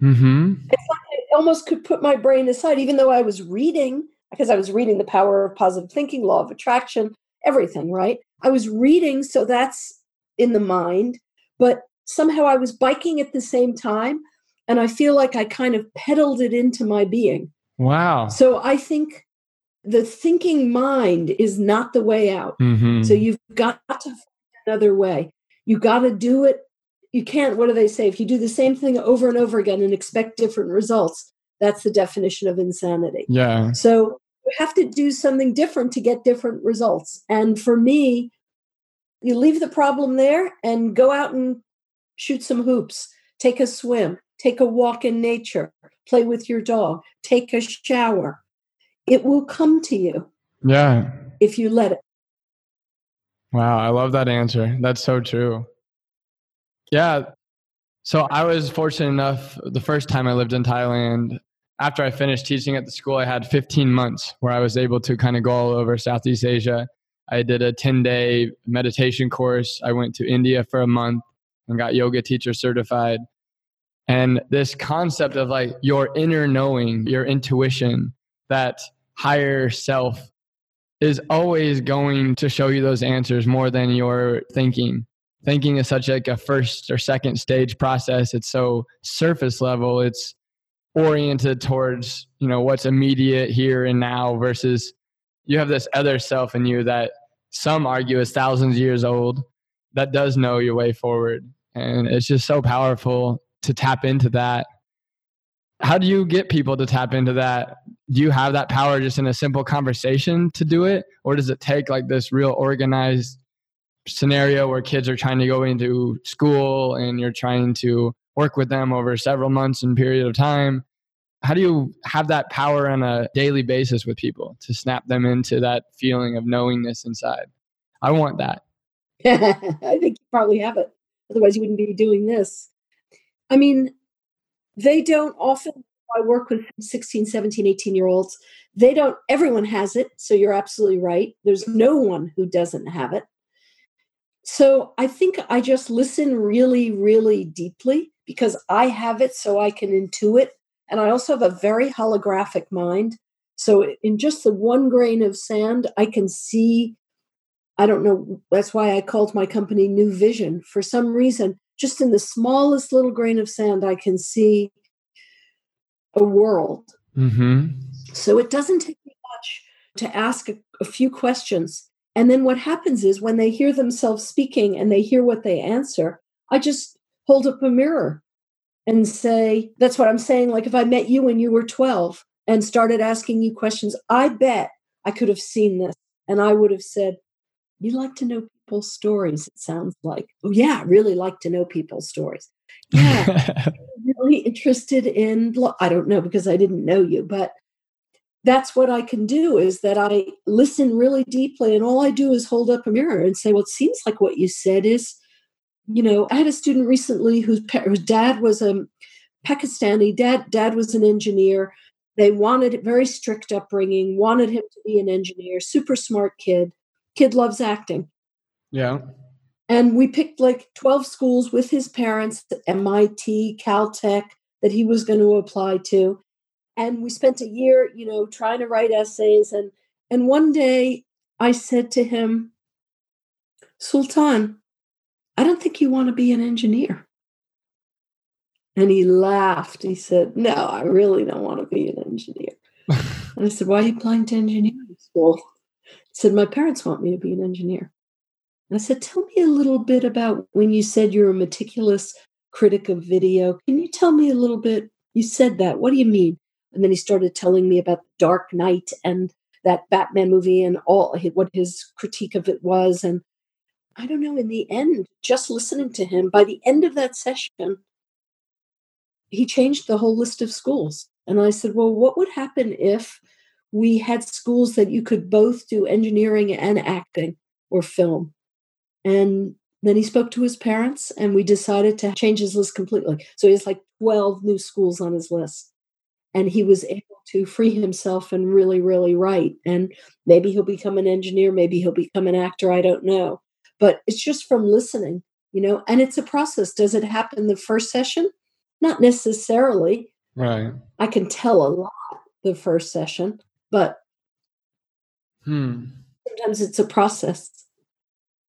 Mm-hmm. It's like I almost could put my brain aside, even though I was reading, because I was reading The Power of Positive Thinking, Law of Attraction, everything, right? I was reading, so that's in the mind, but somehow I was biking at the same time. And I feel like I kind of pedaled it into my being. Wow. So I think the thinking mind is not the way out. Mm-hmm. So you've got to find another way. You got to do it. You can't, what do they say? If you do the same thing over and over again and expect different results, that's the definition of insanity. Yeah. So you have to do something different to get different results. And for me, you leave the problem there and go out and shoot some hoops, take a swim, take a walk in nature, play with your dog, take a shower. It will come to you. Yeah. If you let it. Wow, I love that answer. That's so true. Yeah. So I was fortunate enough the first time I lived in Thailand, after I finished teaching at the school, I had 15 months where I was able to kind of go all over Southeast Asia. I did a 10 day meditation course. I went to India for a month and got yoga teacher certified. And this concept of like your inner knowing, your intuition, that higher self is always going to show you those answers more than your thinking. Thinking is such like a first or second stage process. It's so surface level. It's oriented towards you know what's immediate here and now versus you have this other self in you that some argue is thousands of years old that does know your way forward and it's just so powerful to tap into that. How do you get people to tap into that? Do you have that power just in a simple conversation to do it? Or does it take like this real organized scenario where kids are trying to go into school and you're trying to work with them over several months and period of time? How do you have that power on a daily basis with people to snap them into that feeling of knowingness inside? I want that. <laughs> I think you probably have it otherwise you wouldn't be doing this i mean they don't often i work with 16 17 18 year olds they don't everyone has it so you're absolutely right there's no one who doesn't have it so I think I just listen really, really deeply because I have it so I can intuit. And I also have a very holographic mind. So in just the one grain of sand, I can see. I don't know. That's why I called my company New Vision. For some reason, just in the smallest little grain of sand, I can see a world. Mm-hmm. So it doesn't take me much to ask a, a few questions and then what happens is when they hear themselves speaking and they hear what they answer, I just hold up a mirror and say, That's what I'm saying. Like if I met you when you were 12 and started asking you questions, I bet I could have seen this and I would have said, You like to know people's stories, it sounds like. Oh, yeah, I really like to know people's stories. Yeah, <laughs> really interested in, I don't know because I didn't know you, but that's what I can do is that I listen really deeply and all I do is hold up a mirror and say, well, it seems like what you said is, you know, I had a student recently whose, whose dad was a Pakistani, dad, dad was an engineer. They wanted very strict upbringing, wanted him to be an engineer, super smart kid. Kid loves acting. Yeah. And we picked like 12 schools with his parents, MIT, Caltech, that he was going to apply to. And we spent a year you know trying to write essays. And and one day i said to him sultan i don't think you want to be an engineer. And he laughed. He said no i really don't want to be an engineer. <laughs> And i said why are you applying to engineering school said my parents want me to be an engineer. And i said tell me a little bit about when you said you're a meticulous critic of video. Can you tell me a little bit? You said that. What do you mean? And then he started telling me about Dark Knight and that Batman movie and all what his critique of it was. And I don't know, in the end, just listening to him, by the end of that session, he changed the whole list of schools. And I said, Well, what would happen if we had schools that you could both do engineering and acting or film? And then he spoke to his parents and we decided to change his list completely. So he has like 12 new schools on his list. And he was able to free himself and really really write. And maybe he'll become an engineer maybe he'll become an actor i don't know. But it's just from listening you know and it's a process. Does it happen the first session? Not necessarily. Right. I can tell a lot the first session but hmm. sometimes it's a process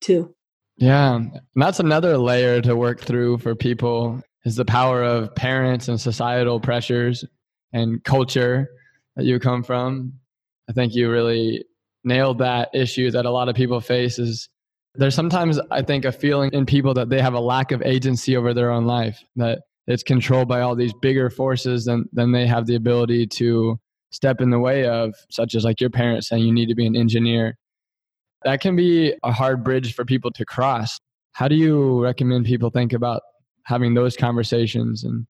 too yeah and that's another layer to work through for people is the power of parents and societal pressures and culture that you come from. I think you really nailed that issue that a lot of people face is there's sometimes I think a feeling in people that they have a lack of agency over their own life, that it's controlled by all these bigger forces than than they have the ability to step in the way of, such as like your parents saying you need to be an engineer. That can be a hard bridge for people to cross. How do you recommend people think about having those conversations and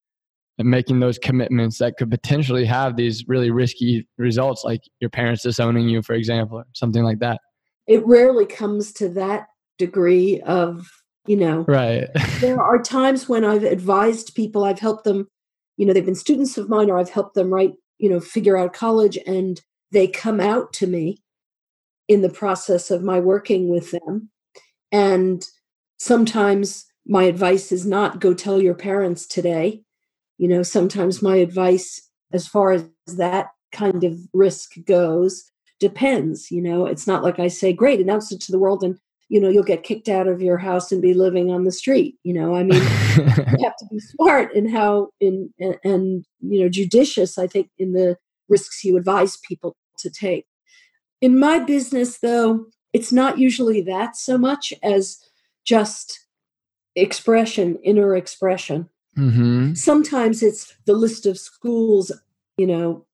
and making those commitments that could potentially have these really risky results, like your parents disowning you, for example, or something like that. It rarely comes to that degree of, you know, right. there are times when I've advised people, I've helped them, you know, they've been students of mine, or I've helped them write, you know, figure out college, and they come out to me in the process of my working with them. And sometimes my advice is not go tell your parents today you know sometimes my advice as far as that kind of risk goes depends you know it's not like i say great announce it to the world and you know you'll get kicked out of your house and be living on the street you know? I mean you <laughs> have to be smart in how in and, and you know judicious i think in the risks you advise people to take. In my business though it's not usually that so much as just expression inner expression. Mm-hmm. sometimes it's the list of schools you know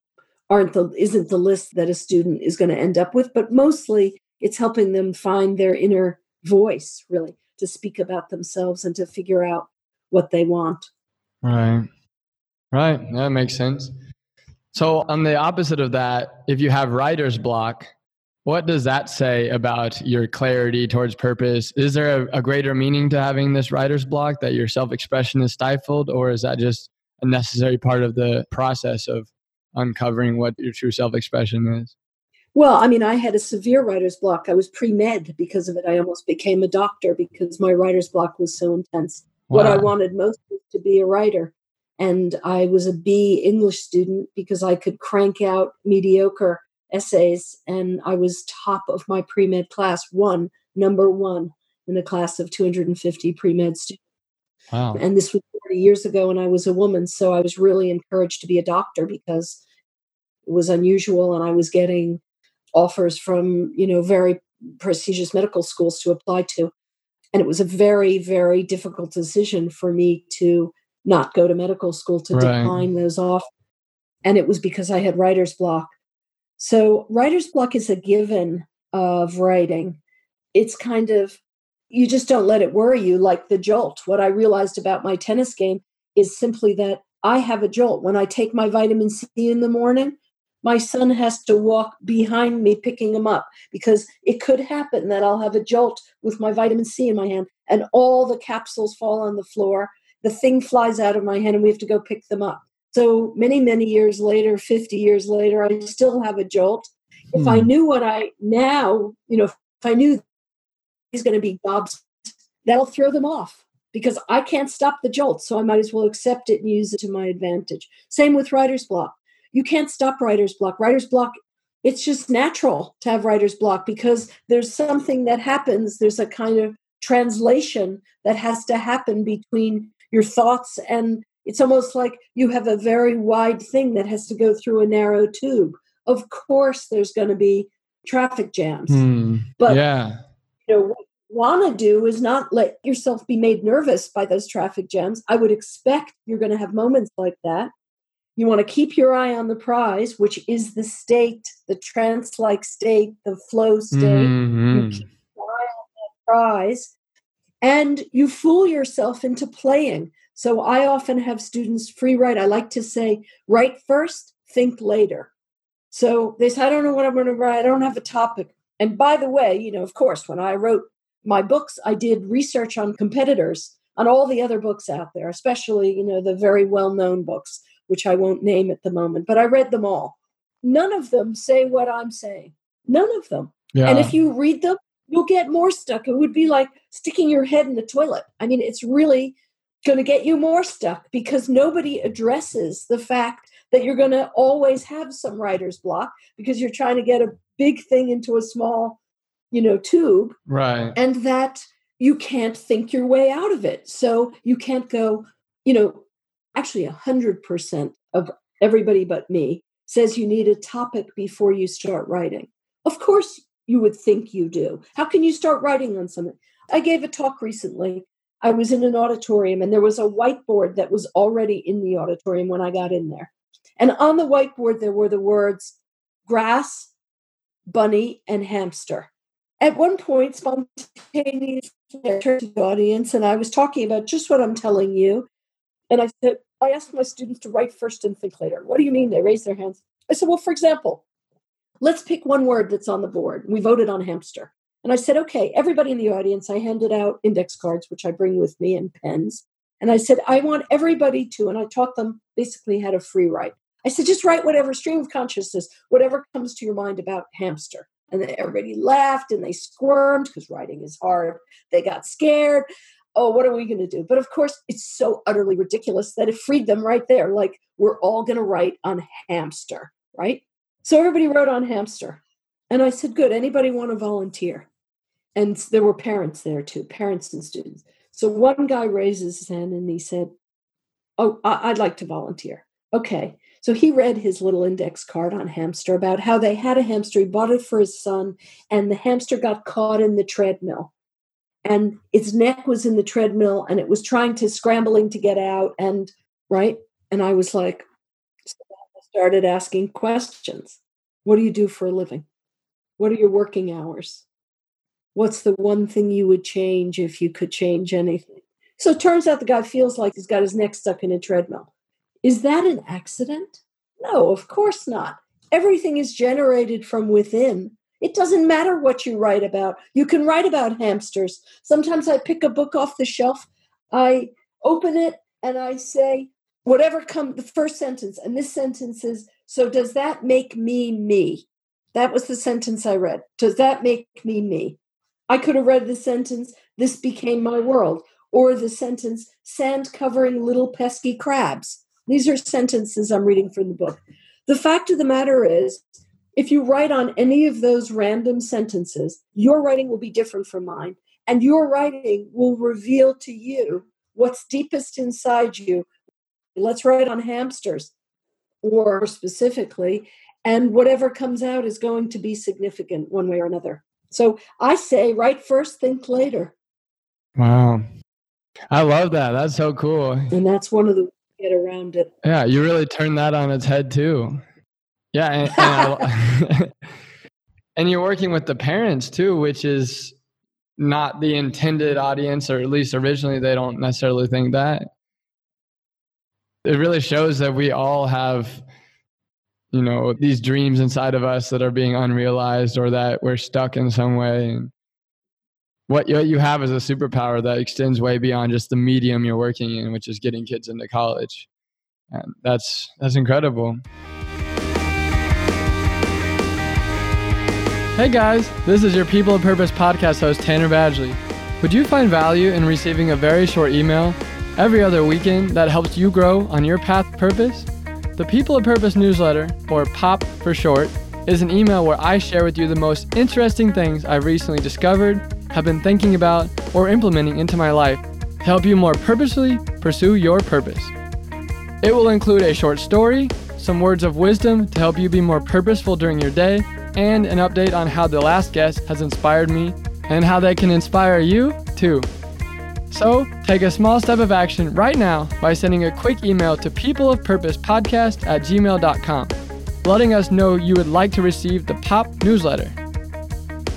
aren't the isn't the list that a student is going to end up with but mostly it's helping them find their inner voice really to speak about themselves and to figure out what they want. Right. Right that makes sense. So on the opposite of that if you have writer's block what does that say about your clarity towards purpose? Is there a, a greater meaning to having this writer's block that your self-expression is stifled or is that just a necessary part of the process of uncovering what your true self-expression is well, I mean, I had a severe writer's block. I was pre med because of it. I almost became a doctor because my writer's block was so intense. Wow. What I wanted most was to be a writer. And I was a B English student because I could crank out mediocre essays. And I was top of my pre med class, one, number one in a class of 250 pre med students. Wow. And this was 40 years ago, and I was a woman. So I was really encouraged to be a doctor because it was unusual and I was getting offers from you know very prestigious medical schools to apply to. And it was a very very difficult decision for me to not go to medical school to right. decline those off and it was because i had writer's block. So writer's block is a given of writing. It's kind of you just don't let it worry you like the jolt. What i realized about my tennis game is simply that i have a jolt. When i take my vitamin c in the morning my son has to walk behind me picking him up because it could happen that I'll have a jolt with my vitamin C in my hand and all the capsules fall on the floor. The thing flies out of my hand and we have to go pick them up. So many, many years later, 50 years later, I still have a jolt. If hmm. I knew what I now, you know, if I knew he's going to be Bob's, that'll throw them off because I can't stop the jolt. So I might as well accept it and use it to my advantage. Same with writer's block you can't stop writer's block. Writer's block, it's just natural to have writer's block because there's something that happens. There's a kind of translation that has to happen between your thoughts and it's almost like you have a very wide thing that has to go through a narrow tube. Of course, there's going to be traffic jams, hmm. but yeah, you know, what want to do is not let yourself be made nervous by those traffic jams. I would expect you're going to have moments like that. You want to keep your eye on the prize, which is the state, the trance like state, the flow state. Mm-hmm. You keep your eye on that prize and you fool yourself into playing. So I often have students free write. I like to say, write first, think later. So they say, I don't know what I'm going to write. I don't have a topic. And by the way, you know, of course, when I wrote my books, I did research on competitors on all the other books out there, especially, you know, the very well known books which I won't name at the moment, but I read them all. None of them say what I'm saying. None of them. Yeah. And if you read them, you'll get more stuck. It would be like sticking your head in the toilet. I mean, it's really going to get you more stuck because nobody addresses the fact that you're going to always have some writer's block because you're trying to get a big thing into a small, you know, tube. Right. And that you can't think your way out of it. So you can't go, you know, actually 100% of everybody but me says you need a topic before you start writing. Of course, you would think you do. How can you start writing on something? I gave a talk recently. I was in an auditorium and there was a whiteboard that was already in the auditorium when I got in there. And on the whiteboard, there were the words grass, bunny, and hamster. At one point, spontaneously, I turned to the audience and I was talking about just what I'm telling you. And I said, I asked my students to write first and think later. What do you mean? They raise their hands. I said, well, for example, let's pick one word that's on the board. We voted on hamster. And I said, okay, everybody in the audience, I handed out index cards, which I bring with me, and pens. And I said, I want everybody to, and I taught them basically how to free write. I said, just write whatever stream of consciousness, whatever comes to your mind about hamster. And then everybody laughed and they squirmed because writing is hard. They got scared oh, what are we going to do? But of course, it's so utterly ridiculous that it freed them right there. Like, we're all going to write on hamster, right? So everybody wrote on hamster. And I said, good, anybody want to volunteer? and there were parents there too, parents and students. So one guy raises his hand and he said, Oh, I'd like to volunteer. Okay. So he read his little index card on hamster about how they had a hamster. He bought it for his son, and the hamster got caught in the treadmill. And its neck was in the treadmill and it was trying to scrambling to get out. And right. And I was like, started asking questions. What do you do for a living? What are your working hours? What's the one thing you would change if you could change anything? So it turns out the guy feels like he's got his neck stuck in a treadmill. Is that an accident? No, of course not. Everything is generated from within. It doesn't matter what you write about. You can write about hamsters. Sometimes I pick a book off the shelf, I open it, and I say, whatever comes, the first sentence, and this sentence is, so does that make me me? That was the sentence I read. Does that make me me? I could have read the sentence, this became my world, or the sentence, sand covering little pesky crabs. These are sentences I'm reading from the book. The fact of the matter is, if you write on any of those random sentences, your writing will be different from mine, and your writing will reveal to you what's deepest inside you. Let's write on hamsters, or specifically, and whatever comes out is going to be significant one way or another. So I say, write first, think later. Wow. I love that. That's so cool. And that's one of the get around it. Yeah, you really turned that on its head too. Yeah, and, and, I, <laughs> <laughs> and you're working with the parents too, which is not the intended audience, or at least originally they don't necessarily think that. It really shows that we all have, you know, these dreams inside of us that are being unrealized or that we're stuck in some way. And what you have is a superpower that extends way beyond just the medium you're working in, which is getting kids into college. And that's that's incredible. Hey guys, this is your People of Purpose podcast host Tanner Badgley. Would you find value in receiving a very short email every other weekend that helps you grow on your path to purpose? The People of Purpose newsletter, or POP for short, is an email where I share with you the most interesting things I've recently discovered have been thinking about or implementing into my life to help you more purposefully pursue your purpose. It will include a short story, some words of wisdom to help you be more purposeful during your day, and an update on how the last guest has inspired me and how they can inspire you too. So, take a small step of action right now by sending a quick email to peopleofpurposepodcast at gmail.com, letting us know you would like to receive the POP newsletter.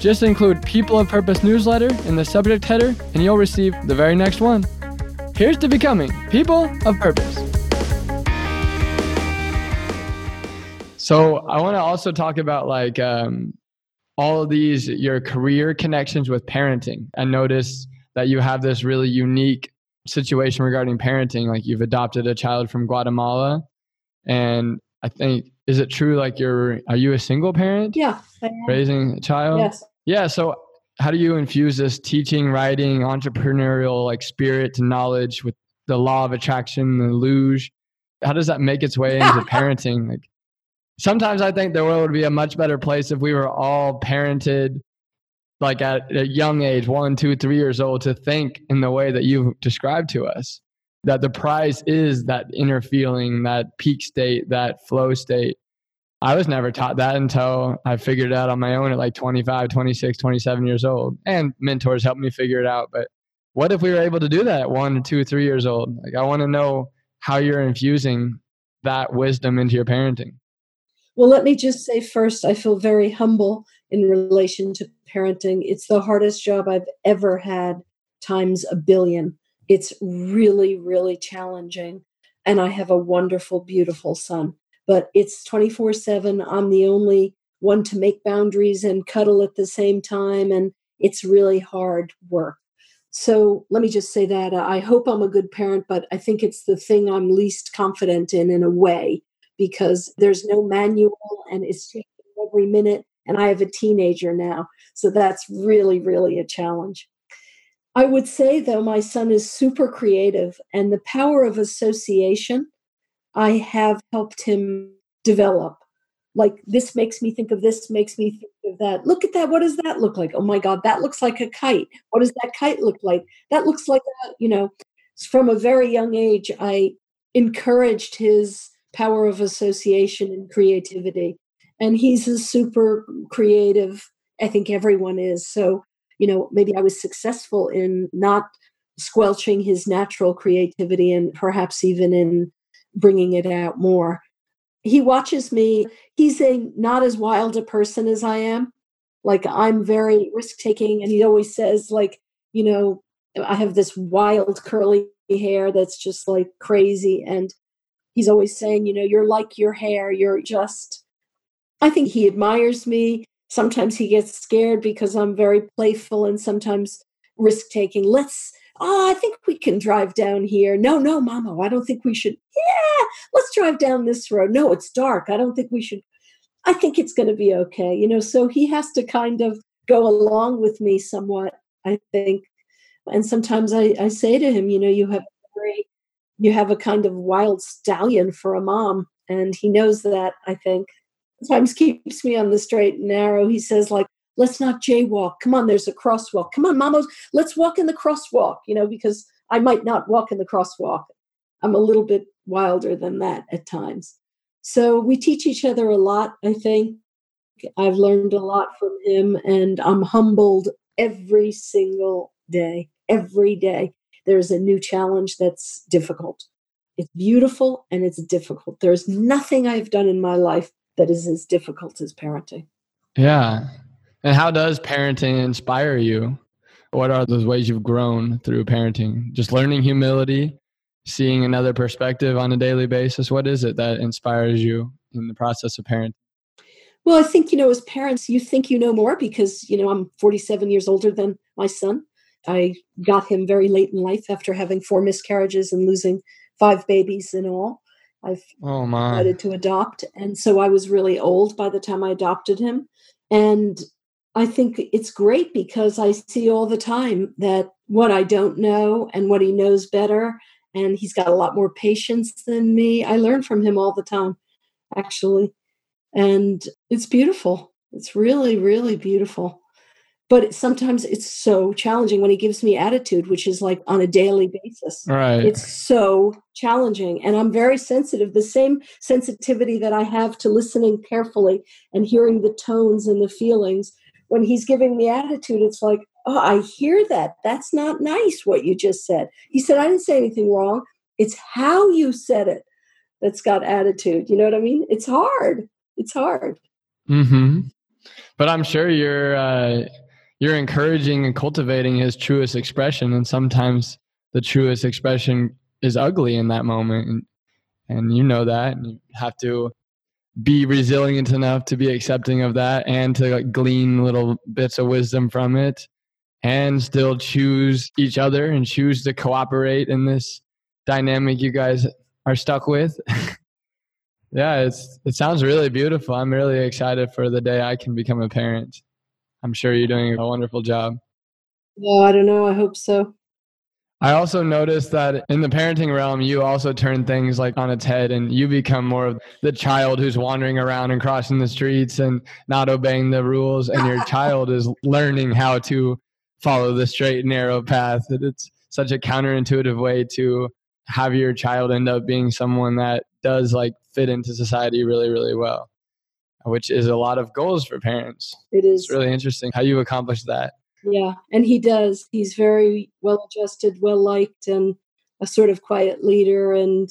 Just include People of Purpose newsletter in the subject header, and you'll receive the very next one. Here's to becoming People of Purpose. So, I want to also talk about like um, all of these, your career connections with parenting. I noticed that you have this really unique situation regarding parenting. Like, you've adopted a child from Guatemala, and I think is it true like you're are you a single parent yeah raising a child yes yeah. So, how do you infuse this teaching, writing, entrepreneurial like spirit to knowledge with the law of attraction, the luge? How does that make its way into <laughs> parenting? Like, sometimes I think the world would be a much better place if we were all parented like at a young age, one, two, three years old, to think in the way that you've described to us. That the prize is that inner feeling, that peak state, that flow state. I was never taught that until I figured it out on my own at like 25, 26, 27 years old. And mentors helped me figure it out. But what if we were able to do that at one, two, three years old? Like, I want to know how you're infusing that wisdom into your parenting. Well, let me just say first, I feel very humble in relation to parenting. It's the hardest job I've ever had, times a billion. It's really, really challenging. And I have a wonderful, beautiful son but it's 24 7. I'm the only one to make boundaries and cuddle at the same time. And it's really hard work. So let me just say that uh, I hope I'm a good parent, but I think it's the thing I'm least confident in, in a way, because there's no manual and it's changing every minute. And I have a teenager now. So that's really, really a challenge. I would say, though, my son is super creative and the power of association I have helped him develop. like this makes me think of this makes me think of that look at that what does that look like oh my god that looks like a kite what does that kite look like that looks like a you know from a very young age i encouraged his power of association and creativity. And he's a super creative i think everyone is. So you know maybe i was successful in not squelching his natural creativity and perhaps even in bringing it out more. He watches me. He's a not as wild a person as i am. Like i'm very risk taking and he always says like you know i have this wild curly hair that's just like crazy and he's always saying you know you're like your hair you're just i think he admires me sometimes he gets scared because i'm very playful and sometimes risk taking let's oh, I think we can drive down here. No, no, mama, I don't think we should. Yeah, let's drive down this road. No, it's dark. I don't think we should. I think it's going to be okay. You know, so he has to kind of go along with me somewhat, I think. And sometimes I, I say to him, you know, you have very, you have a kind of wild stallion for a mom. And he knows that, I think. Sometimes keeps me on the straight and narrow. He says, like, let's not jaywalk. Come on, there's a crosswalk. Come on, mamas, let's walk in the crosswalk, you know, because I might not walk in the crosswalk. I'm a little bit wilder than that at times. So we teach each other a lot, I think. I've learned a lot from him, and I'm humbled every single day. Every day, there's a new challenge that's difficult. It's beautiful and it's difficult. There's nothing I've done in my life that is as difficult as parenting. Yeah. And how does parenting inspire you? What are those ways you've grown through parenting? Just learning humility, seeing another perspective on a daily basis. What is it that inspires you in the process of parenting? Well, I think, you know, as parents, you think you know more because, you know, I'm 47 years older than my son. I got him very late in life after having four miscarriages and losing five babies in all. I've oh my. decided to adopt. And so I was really old by the time I adopted him. And I think it's great because I see all the time that what I don't know and what he knows better, and he's got a lot more patience than me. I learn from him all the time, actually. And it's beautiful. It's really, really beautiful. But sometimes it's so challenging when he gives me attitude, which is like on a daily basis. Right. It's so challenging. And I'm very sensitive. The same sensitivity that I have to listening carefully and hearing the tones and the feelings when he's giving me attitude, it's like, oh, I hear that. That's not nice what you just said. He said, I didn't say anything wrong. It's how you said it that's got attitude. You know what I mean? It's hard. It's hard. Hmm. But I'm sure you're uh, you're encouraging and cultivating his truest expression, and sometimes the truest expression is ugly in that moment, and and you know that, and you have to be resilient enough to be accepting of that and to like, glean little bits of wisdom from it and still choose each other and choose to cooperate in this dynamic you guys are stuck with. <laughs> yeah, it's it sounds really beautiful. I'm really excited for the day I can become a parent. I'm sure you're doing a wonderful job. Well, I don't know. I hope so. I also noticed that in the parenting realm, you also turn things like on its head and you become more of the child who's wandering around and crossing the streets and not obeying the rules. And your child is learning how to follow the straight and narrow path. It's such a counterintuitive way to have your child end up being someone that does like fit into society really, really well, which is a lot of goals for parents. It is. It's really interesting how you accomplished that. Yeah, and he does. He's very well adjusted, well liked, and a sort of quiet leader. And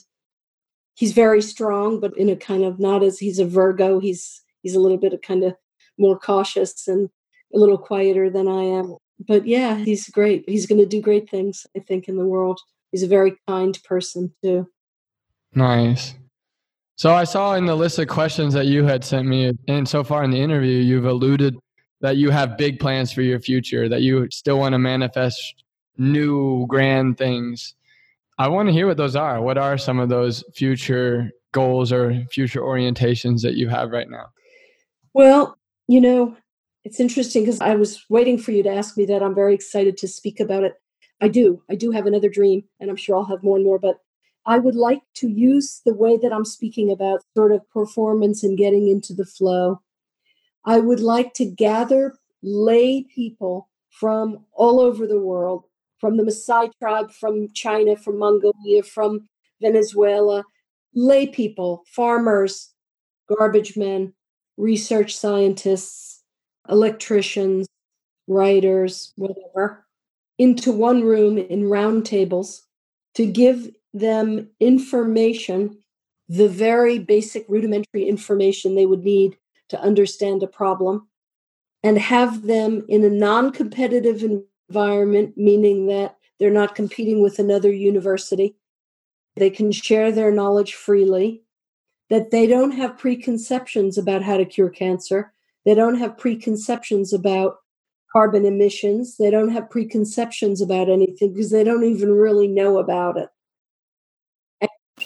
he's very strong, but in a kind of not as he's a Virgo. He's he's a little bit of kind of more cautious and a little quieter than I am. But yeah, he's great. He's going to do great things, I think, in the world. He's a very kind person too. Nice. So I saw in the list of questions that you had sent me, and so far in the interview, you've alluded that you have big plans for your future, that you still want to manifest new grand things. I want to hear what those are. What are some of those future goals or future orientations that you have right now? Well, you know, it's interesting because I was waiting for you to ask me that. I'm very excited to speak about it. I do. I do have another dream, and I'm sure I'll have more and more, but I would like to use the way that I'm speaking about sort of performance and getting into the flow. I would like to gather lay people from all over the world, from the Maasai tribe, from China, from Mongolia, from Venezuela, lay people, farmers, garbage men, research scientists, electricians, writers, whatever, into one room in round tables to give them information, the very basic rudimentary information they would need to understand a problem, and have them in a non competitive environment, meaning that they're not competing with another university. They can share their knowledge freely, that they don't have preconceptions about how to cure cancer. They don't have preconceptions about carbon emissions. They don't have preconceptions about anything because they don't even really know about it.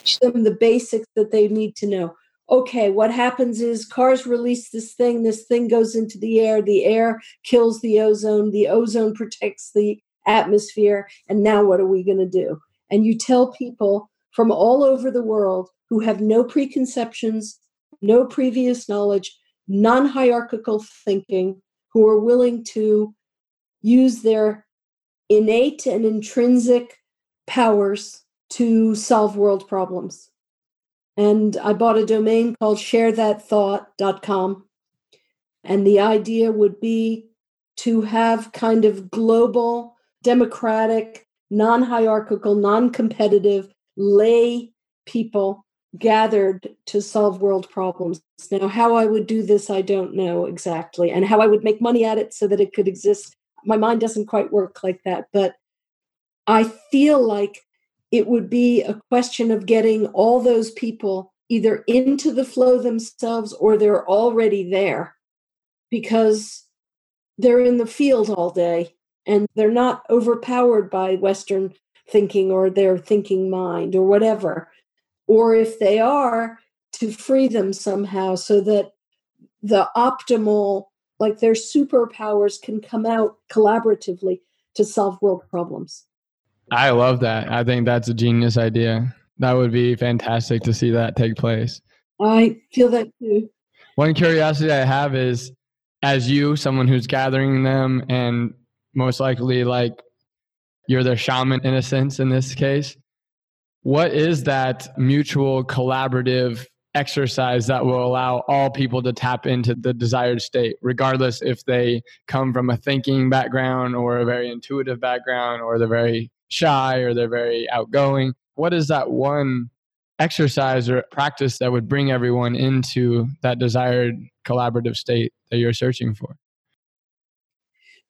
Teach them the basics that they need to know. Okay, what happens is cars release this thing, this thing goes into the air, the air kills the ozone, the ozone protects the atmosphere, and now what are we going to do? And you tell people from all over the world who have no preconceptions, no previous knowledge, non hierarchical thinking, who are willing to use their innate and intrinsic powers to solve world problems. And I bought a domain called sharethatthought.com. And the idea would be to have kind of global, democratic, non hierarchical, non competitive lay people gathered to solve world problems. Now, how I would do this, I don't know exactly, and how I would make money at it so that it could exist. My mind doesn't quite work like that, but I feel like it would be a question of getting all those people either into the flow themselves or they're already there because they're in the field all day and they're not overpowered by Western thinking or their thinking mind or whatever or if they are, to free them somehow so that the optimal, like their superpowers, can come out collaboratively to solve world problems. I love that. I think that's a genius idea. That would be fantastic to see that take place. I feel that too. One curiosity I have is as you, someone who's gathering them and most likely like you're their shaman in a sense in this case, what is that mutual collaborative exercise that will allow all people to tap into the desired state, regardless if they come from a thinking background or a very intuitive background or they're very shy or they're very outgoing? What is that one exercise or practice that would bring everyone into that desired collaborative state that you're searching for?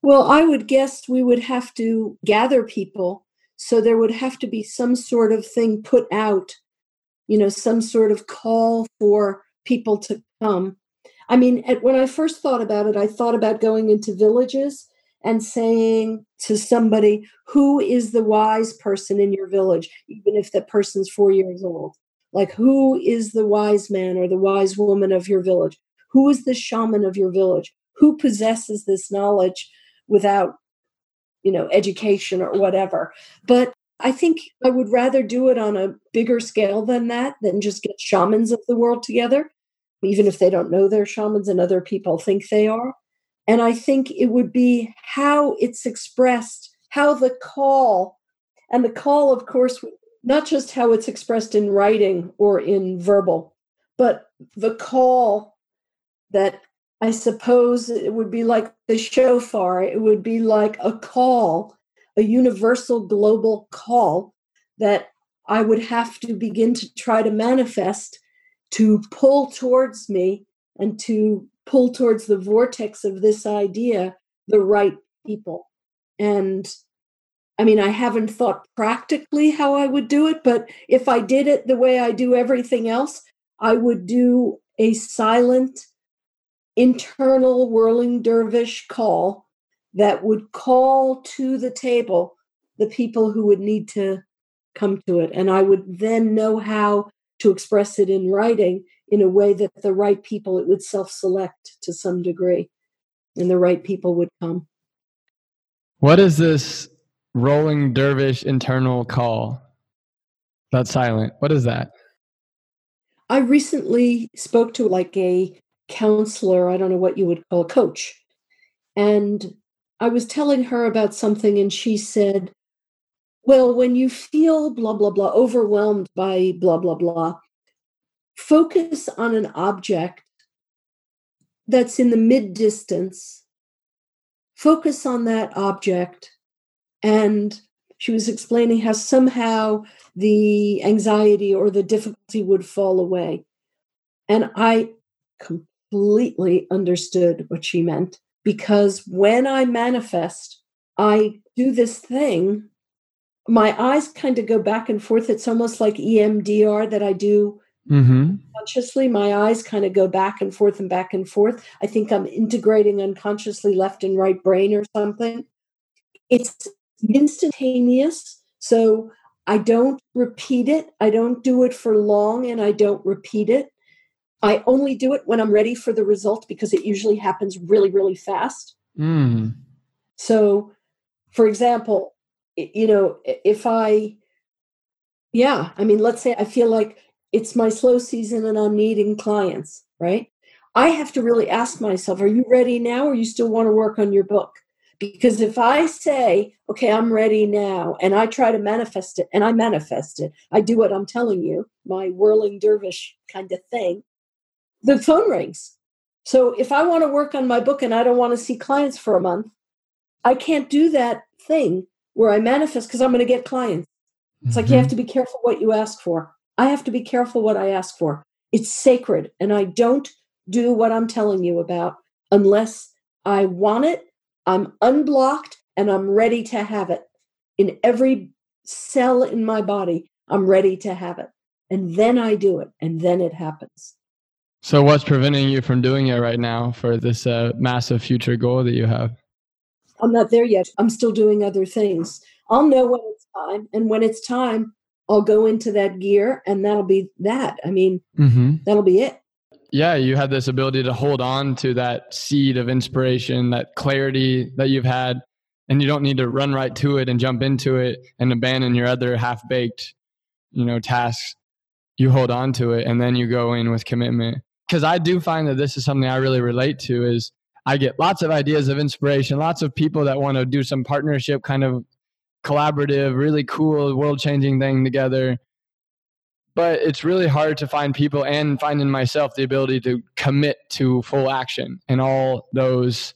Well, I would guess we would have to gather people so there would have to be some sort of thing put out, you know, some sort of call for people to come. I mean, at, when I first thought about it, I thought about going into villages and saying to somebody, who is the wise person in your village, even if that person's four years old? Like, who is the wise man or the wise woman of your village? Who is the shaman of your village? Who possesses this knowledge without you know, education or whatever. But I think I would rather do it on a bigger scale than that, than just get shamans of the world together, even if they don't know they're shamans and other people think they are. And I think it would be how it's expressed, how the call, and the call, of course, not just how it's expressed in writing or in verbal, but the call that I suppose it would be like the shofar. It would be like a call, a universal global call that I would have to begin to try to manifest to pull towards me and to pull towards the vortex of this idea the right people. And I mean, I haven't thought practically how I would do it, but if I did it the way I do everything else, I would do a silent internal whirling dervish call that would call to the table the people who would need to come to it. And I would then know how to express it in writing in a way that the right people, it would self select to some degree, and the right people would come. What is this whirling dervish internal call? That's silent. What is that? I recently spoke to like a counselor, I don't know what you would call a coach. And I was telling her about something, and she said, Well, when you feel blah, blah, blah, overwhelmed by blah, blah, blah, focus on an object that's in the mid distance. Focus on that object. And she was explaining how somehow the anxiety or the difficulty would fall away. And I completely understood what she meant because when I manifest, I do this thing. My eyes kind of go back and forth. It's almost like EMDR that I do mm-hmm. consciously. My eyes kind of go back and forth and back and forth. I think I'm integrating unconsciously left and right brain or something. It's instantaneous. So I don't repeat it. I don't do it for long and I don't repeat it. I only do it when I'm ready for the result because it usually happens really, really fast. Mm. So, for example, you know, if I, yeah, I mean, let's say I feel like it's my slow season and I'm needing clients, right? I have to really ask myself, are you ready now or you still want to work on your book? Because if I say, okay, I'm ready now, and I try to manifest it, and I manifest it, I do what I'm telling you, my whirling dervish kind of thing, the phone rings. So if I want to work on my book and I don't want to see clients for a month, I can't do that thing where I manifest because I'm going to get clients. It's mm-hmm. like you have mm-hmm. to be careful what you ask for. I have to be careful what I ask for. It's sacred, and I don't do what I'm telling you about unless I want it I'm unblocked and I'm ready to have it in every cell in my body. I'm ready to have it. And then I do it, and then it happens. So, what's preventing you from doing it right now for this uh, massive future goal that you have? I'm not there yet. I'm still doing other things. I'll know when it's time. And when it's time, I'll go into that gear, and that'll be that. I mean, mm-hmm. that'll be it yeah, you had this ability to hold on to that seed of inspiration, that clarity that you've had, and you don't need to run right to it and jump into it and abandon your other half baked, you know, tasks. You hold on to it and then you go in with commitment. Because I do find that this is something I really relate to is I get lots of ideas of inspiration, lots of people that want to do some partnership kind of collaborative, really cool, world changing thing together. But it's really hard to find people and find in myself the ability to commit to full action and all those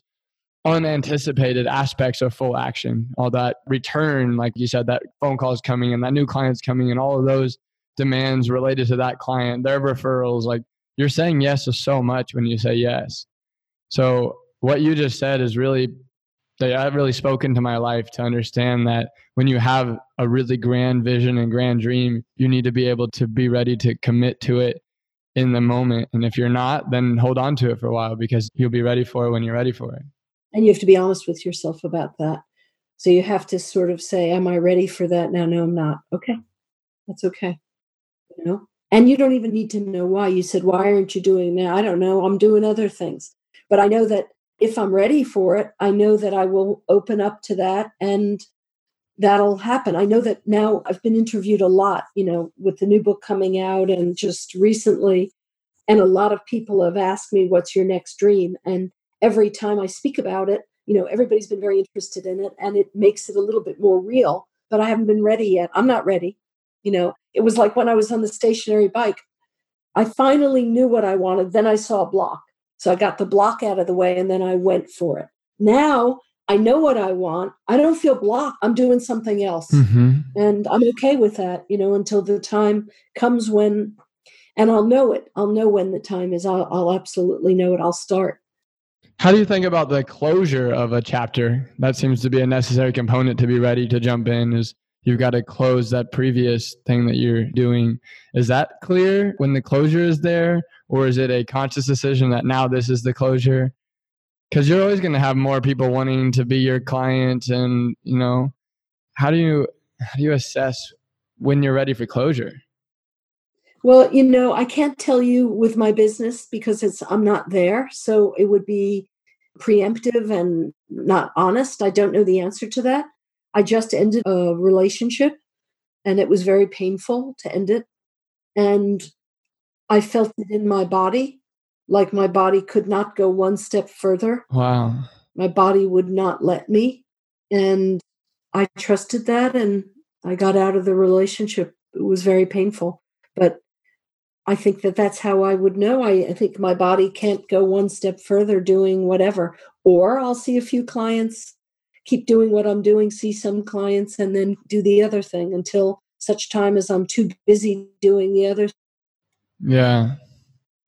unanticipated aspects of full action all that return like you said that phone calls coming and that new clients coming and all of those demands related to that client their referrals like you're saying yes to so much when you say yes so what you just said is really I've really spoken to my life to understand that when you have a really grand vision and grand dream, you need to be able to be ready to commit to it in the moment. And if you're not, then hold on to it for a while because you'll be ready for it when you're ready for it. And you have to be honest with yourself about that. So you have to sort of say, Am I ready for that now? No, I'm not. Okay. That's okay. You know? And you don't even need to know why. You said, Why aren't you doing that? I don't know. I'm doing other things. But I know that if I'm ready for it, I know that I will open up to that and that'll happen. I know that now I've been interviewed a lot, you know, with the new book coming out and just recently. And a lot of people have asked me, what's your next dream? And every time I speak about it, you know, everybody's been very interested in it and it makes it a little bit more real, but I haven't been ready yet. I'm not ready. You know, it was like when I was on the stationary bike, I finally knew what I wanted. Then I saw a block so I got the block out of the way and then I went for it. Now I know what I want. I don't feel blocked. I'm doing something else. Mm-hmm. And I'm okay with that, you know, until the time comes when, and I'll know it. I'll know when the time is. I'll, I'll absolutely know it. I'll start. How do you think about the closure of a chapter? That seems to be a necessary component to be ready to jump in. Is you've got to close that previous thing that you're doing. Is that clear when the closure is there? Or is it a conscious decision that now this is the closure? Because you're always going to have more people wanting to be your client. And, you know, how do you, how do you assess when you're ready for closure? Well, you know, I can't tell you with my business because it's I'm not there, so it would be preemptive and not honest. I don't know the answer to that. I just ended a relationship and it was very painful to end it. And I felt it in my body, like my body could not go one step further. Wow. My body would not let me. And I trusted that and I got out of the relationship. It was very painful. But I think that that's how I would know. I, I, think my body can't go one step further doing whatever. Or I'll see a few clients, keep doing what I'm doing, see some clients, and then do the other thing until such time as I'm too busy doing the other. Yeah.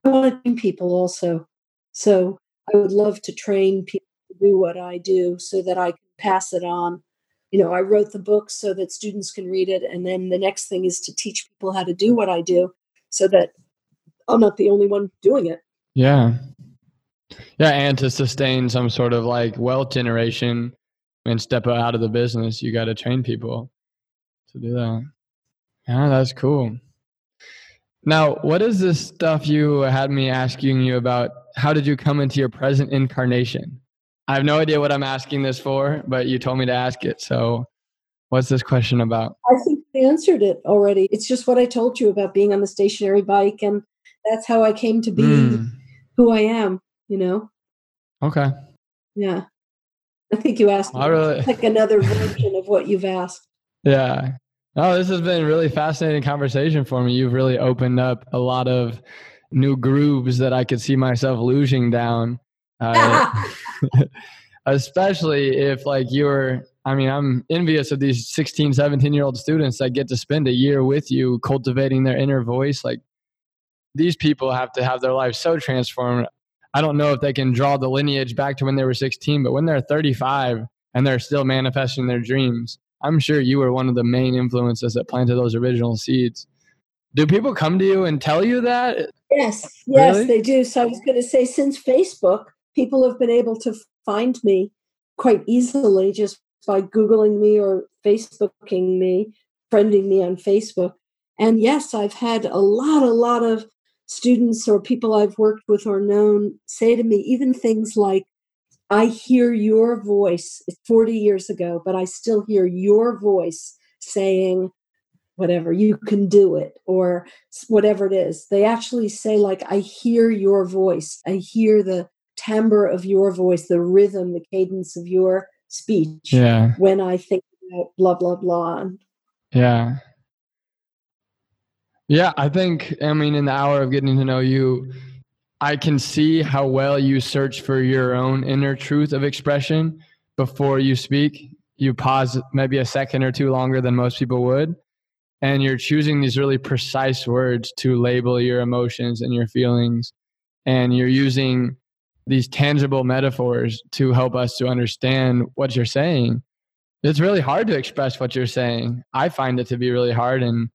I want to train people also. So I would love to train people to do what I do so that I can pass it on. You know, I wrote the book so that students can read it. And then the next thing is to teach people how to do what I do so that I'm not the only one doing it. Yeah. Yeah. And to sustain some sort of like wealth generation and step out of the business, you got to train people to do that. Yeah, that's cool. Now, what is this stuff you had me asking you about? How did you come into your present incarnation? I have no idea what I'm asking this for, but you told me to ask it. So, what's this question about? I think I answered it already. It's just what I told you about being on the stationary bike, and that's how I came to be mm. who I am, you know? Okay. Yeah. I think you asked really... like another version of what you've asked. Yeah. Oh, this has been really fascinating conversation for me. You've really opened up a lot of new grooves that I could see myself losing down. Uh, <laughs> <laughs> especially if like you're I mean, I'm envious of these 16, 17 year old students that get to spend a year with you cultivating their inner voice. Like these people have to have their lives so transformed. I don't know if they can draw the lineage back to when they were 16, but when they're 35 and they're still manifesting their dreams, I'm sure you were one of the main influences that planted those original seeds. Do people come to you and tell you that? Yes, yes, really? they do. So I was going to say, since Facebook, people have been able to find me quite easily just by Googling me or Facebooking me, friending me on Facebook. And yes, I've had a lot, a lot of students or people I've worked with or known say to me even things like, I hear your voice. It's 40 years ago, but I still hear your voice saying, whatever, you can do it, or whatever it is. They actually say, like, I hear your voice. I hear the timbre of your voice, the rhythm, the cadence of your speech yeah. when I think about blah, blah, blah. Yeah. Yeah, I think, I mean, in the hour of getting to know you, I can see how well you search for your own inner truth of expression before you speak. You pause maybe a second or two longer than most people would. And you're choosing these really precise words to label your emotions and your feelings. And you're using these tangible metaphors to help us to understand what you're saying. It's really hard to express what you're saying. I find it to be really hard. And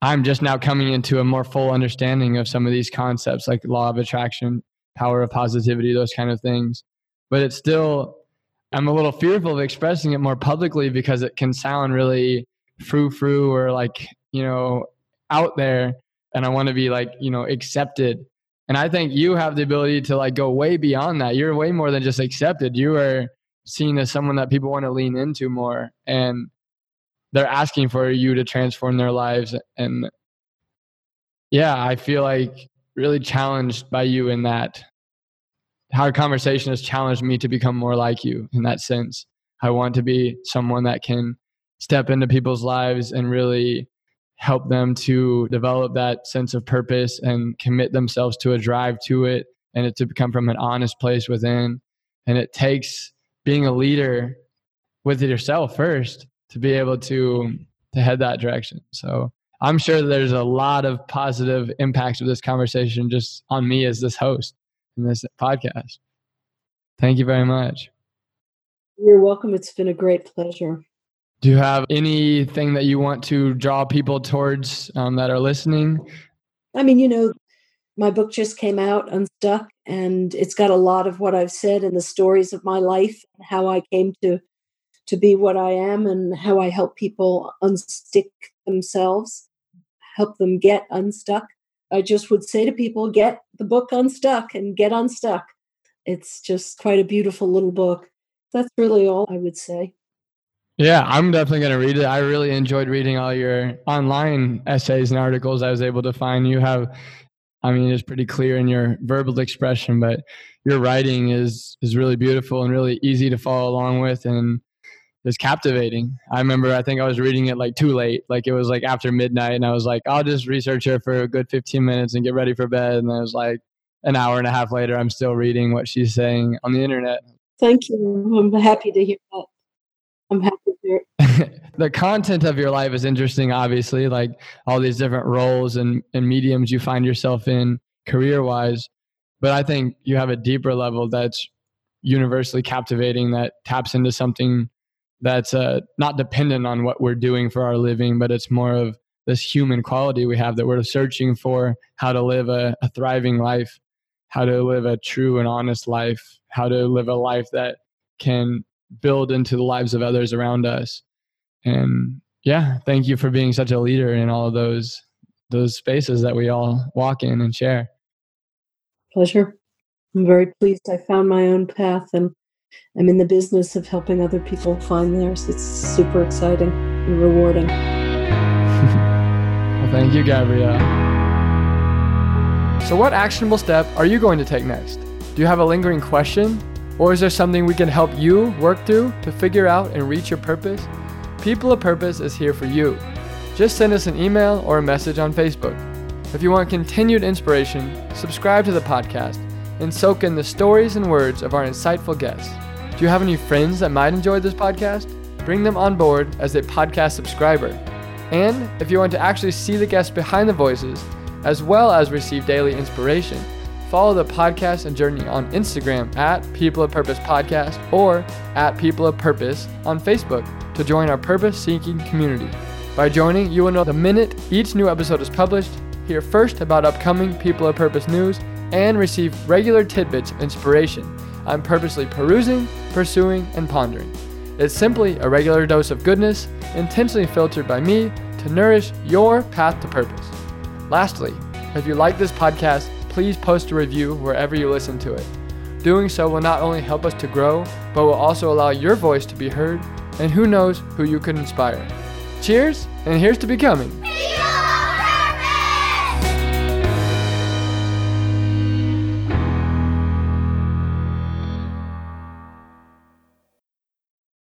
I'm just now coming into a more full understanding of some of these concepts like law of attraction, power of positivity, those kind of things. But it's still, I'm a little fearful of expressing it more publicly because it can sound really frou frou or like, you know, out there. And I want to be like, you know, accepted. And I think you have the ability to like go way beyond that. You're way more than just accepted. You are seen as someone that people want to lean into more. And they're asking for you to transform their lives and yeah i feel like really challenged by you in that our conversation has challenged me to become more like you in that sense. I want to be someone that can step into people's lives and really help them to develop that sense of purpose and commit themselves to a drive to it and it to come from an honest place within. And it takes being a leader with yourself first to be able to to head that direction. So I'm sure there's a lot of positive impacts of this conversation just on me as this host in this podcast. Thank you very much. You're welcome. It's been a great pleasure. Do you have anything that you want to draw people towards um, that are listening? I mean, you know, my book just came out, Unstuck, and it's got a lot of what I've said and the stories of my life, how I came to to be what I am and how I help people unstick themselves, help them get unstuck. I just would say to people, get the book unstuck and get unstuck. It's just quite a beautiful little book. That's really all I would say. Yeah, I'm definitely going to read it. I really enjoyed reading all your online essays and articles I was able to find. You have, I mean, it's pretty clear in your verbal expression, but your writing is is really beautiful and really easy to follow along with, and is captivating. I remember, I think I was reading it like too late, like it was like after midnight, and I was like, I'll just research it for a good 15 minutes and get ready for bed, and then it was like an hour and a half later, I'm still reading what she's saying on the internet. Thank you. I'm happy to hear that. I'm happy to hear <laughs> the content of your life is interesting, obviously, like all these different roles and, and mediums you find yourself in career wise. But I think you have a deeper level that's universally captivating that taps into something that's uh, not dependent on what we're doing for our living, but it's more of this human quality we have that we're searching for how to live a, a thriving life, how to live a true and honest life, how to live a life that can build into the lives of others around us. And yeah, thank you for being such a leader in all of those those spaces that we all walk in and share. Pleasure. I'm very pleased I found my own path and I'm in the business of helping other people find theirs. It's super exciting and rewarding. <laughs> well, thank you, Gabrielle. So, what actionable step are you going to take next? Do you have a lingering question? Or is there something we can help you work through to figure out and reach your purpose? People of Purpose is here for you. Just send us an email or a message on Facebook. If you want continued inspiration, subscribe to the podcast and soak in the stories and words of our insightful guests. Do you have any friends that might enjoy this podcast? Bring them on board as a podcast subscriber. And if you want to actually see the guests behind the voices, as well as receive daily inspiration, follow the podcast and journey on Instagram at People of Purpose Podcast or at People of Purpose on Facebook to join our purpose seeking community. By joining, you will know the minute each new episode is published, hear first about upcoming People of Purpose news, and receive regular tidbits of inspiration I'm purposely perusing, pursuing, and pondering. It's simply a regular dose of goodness, intentionally filtered by me to nourish your path to purpose. Lastly, if you like this podcast, please post a review wherever you listen to it. Doing so will not only help us to grow, but will also allow your voice to be heard and who knows who you could inspire. Cheers, and here's to becoming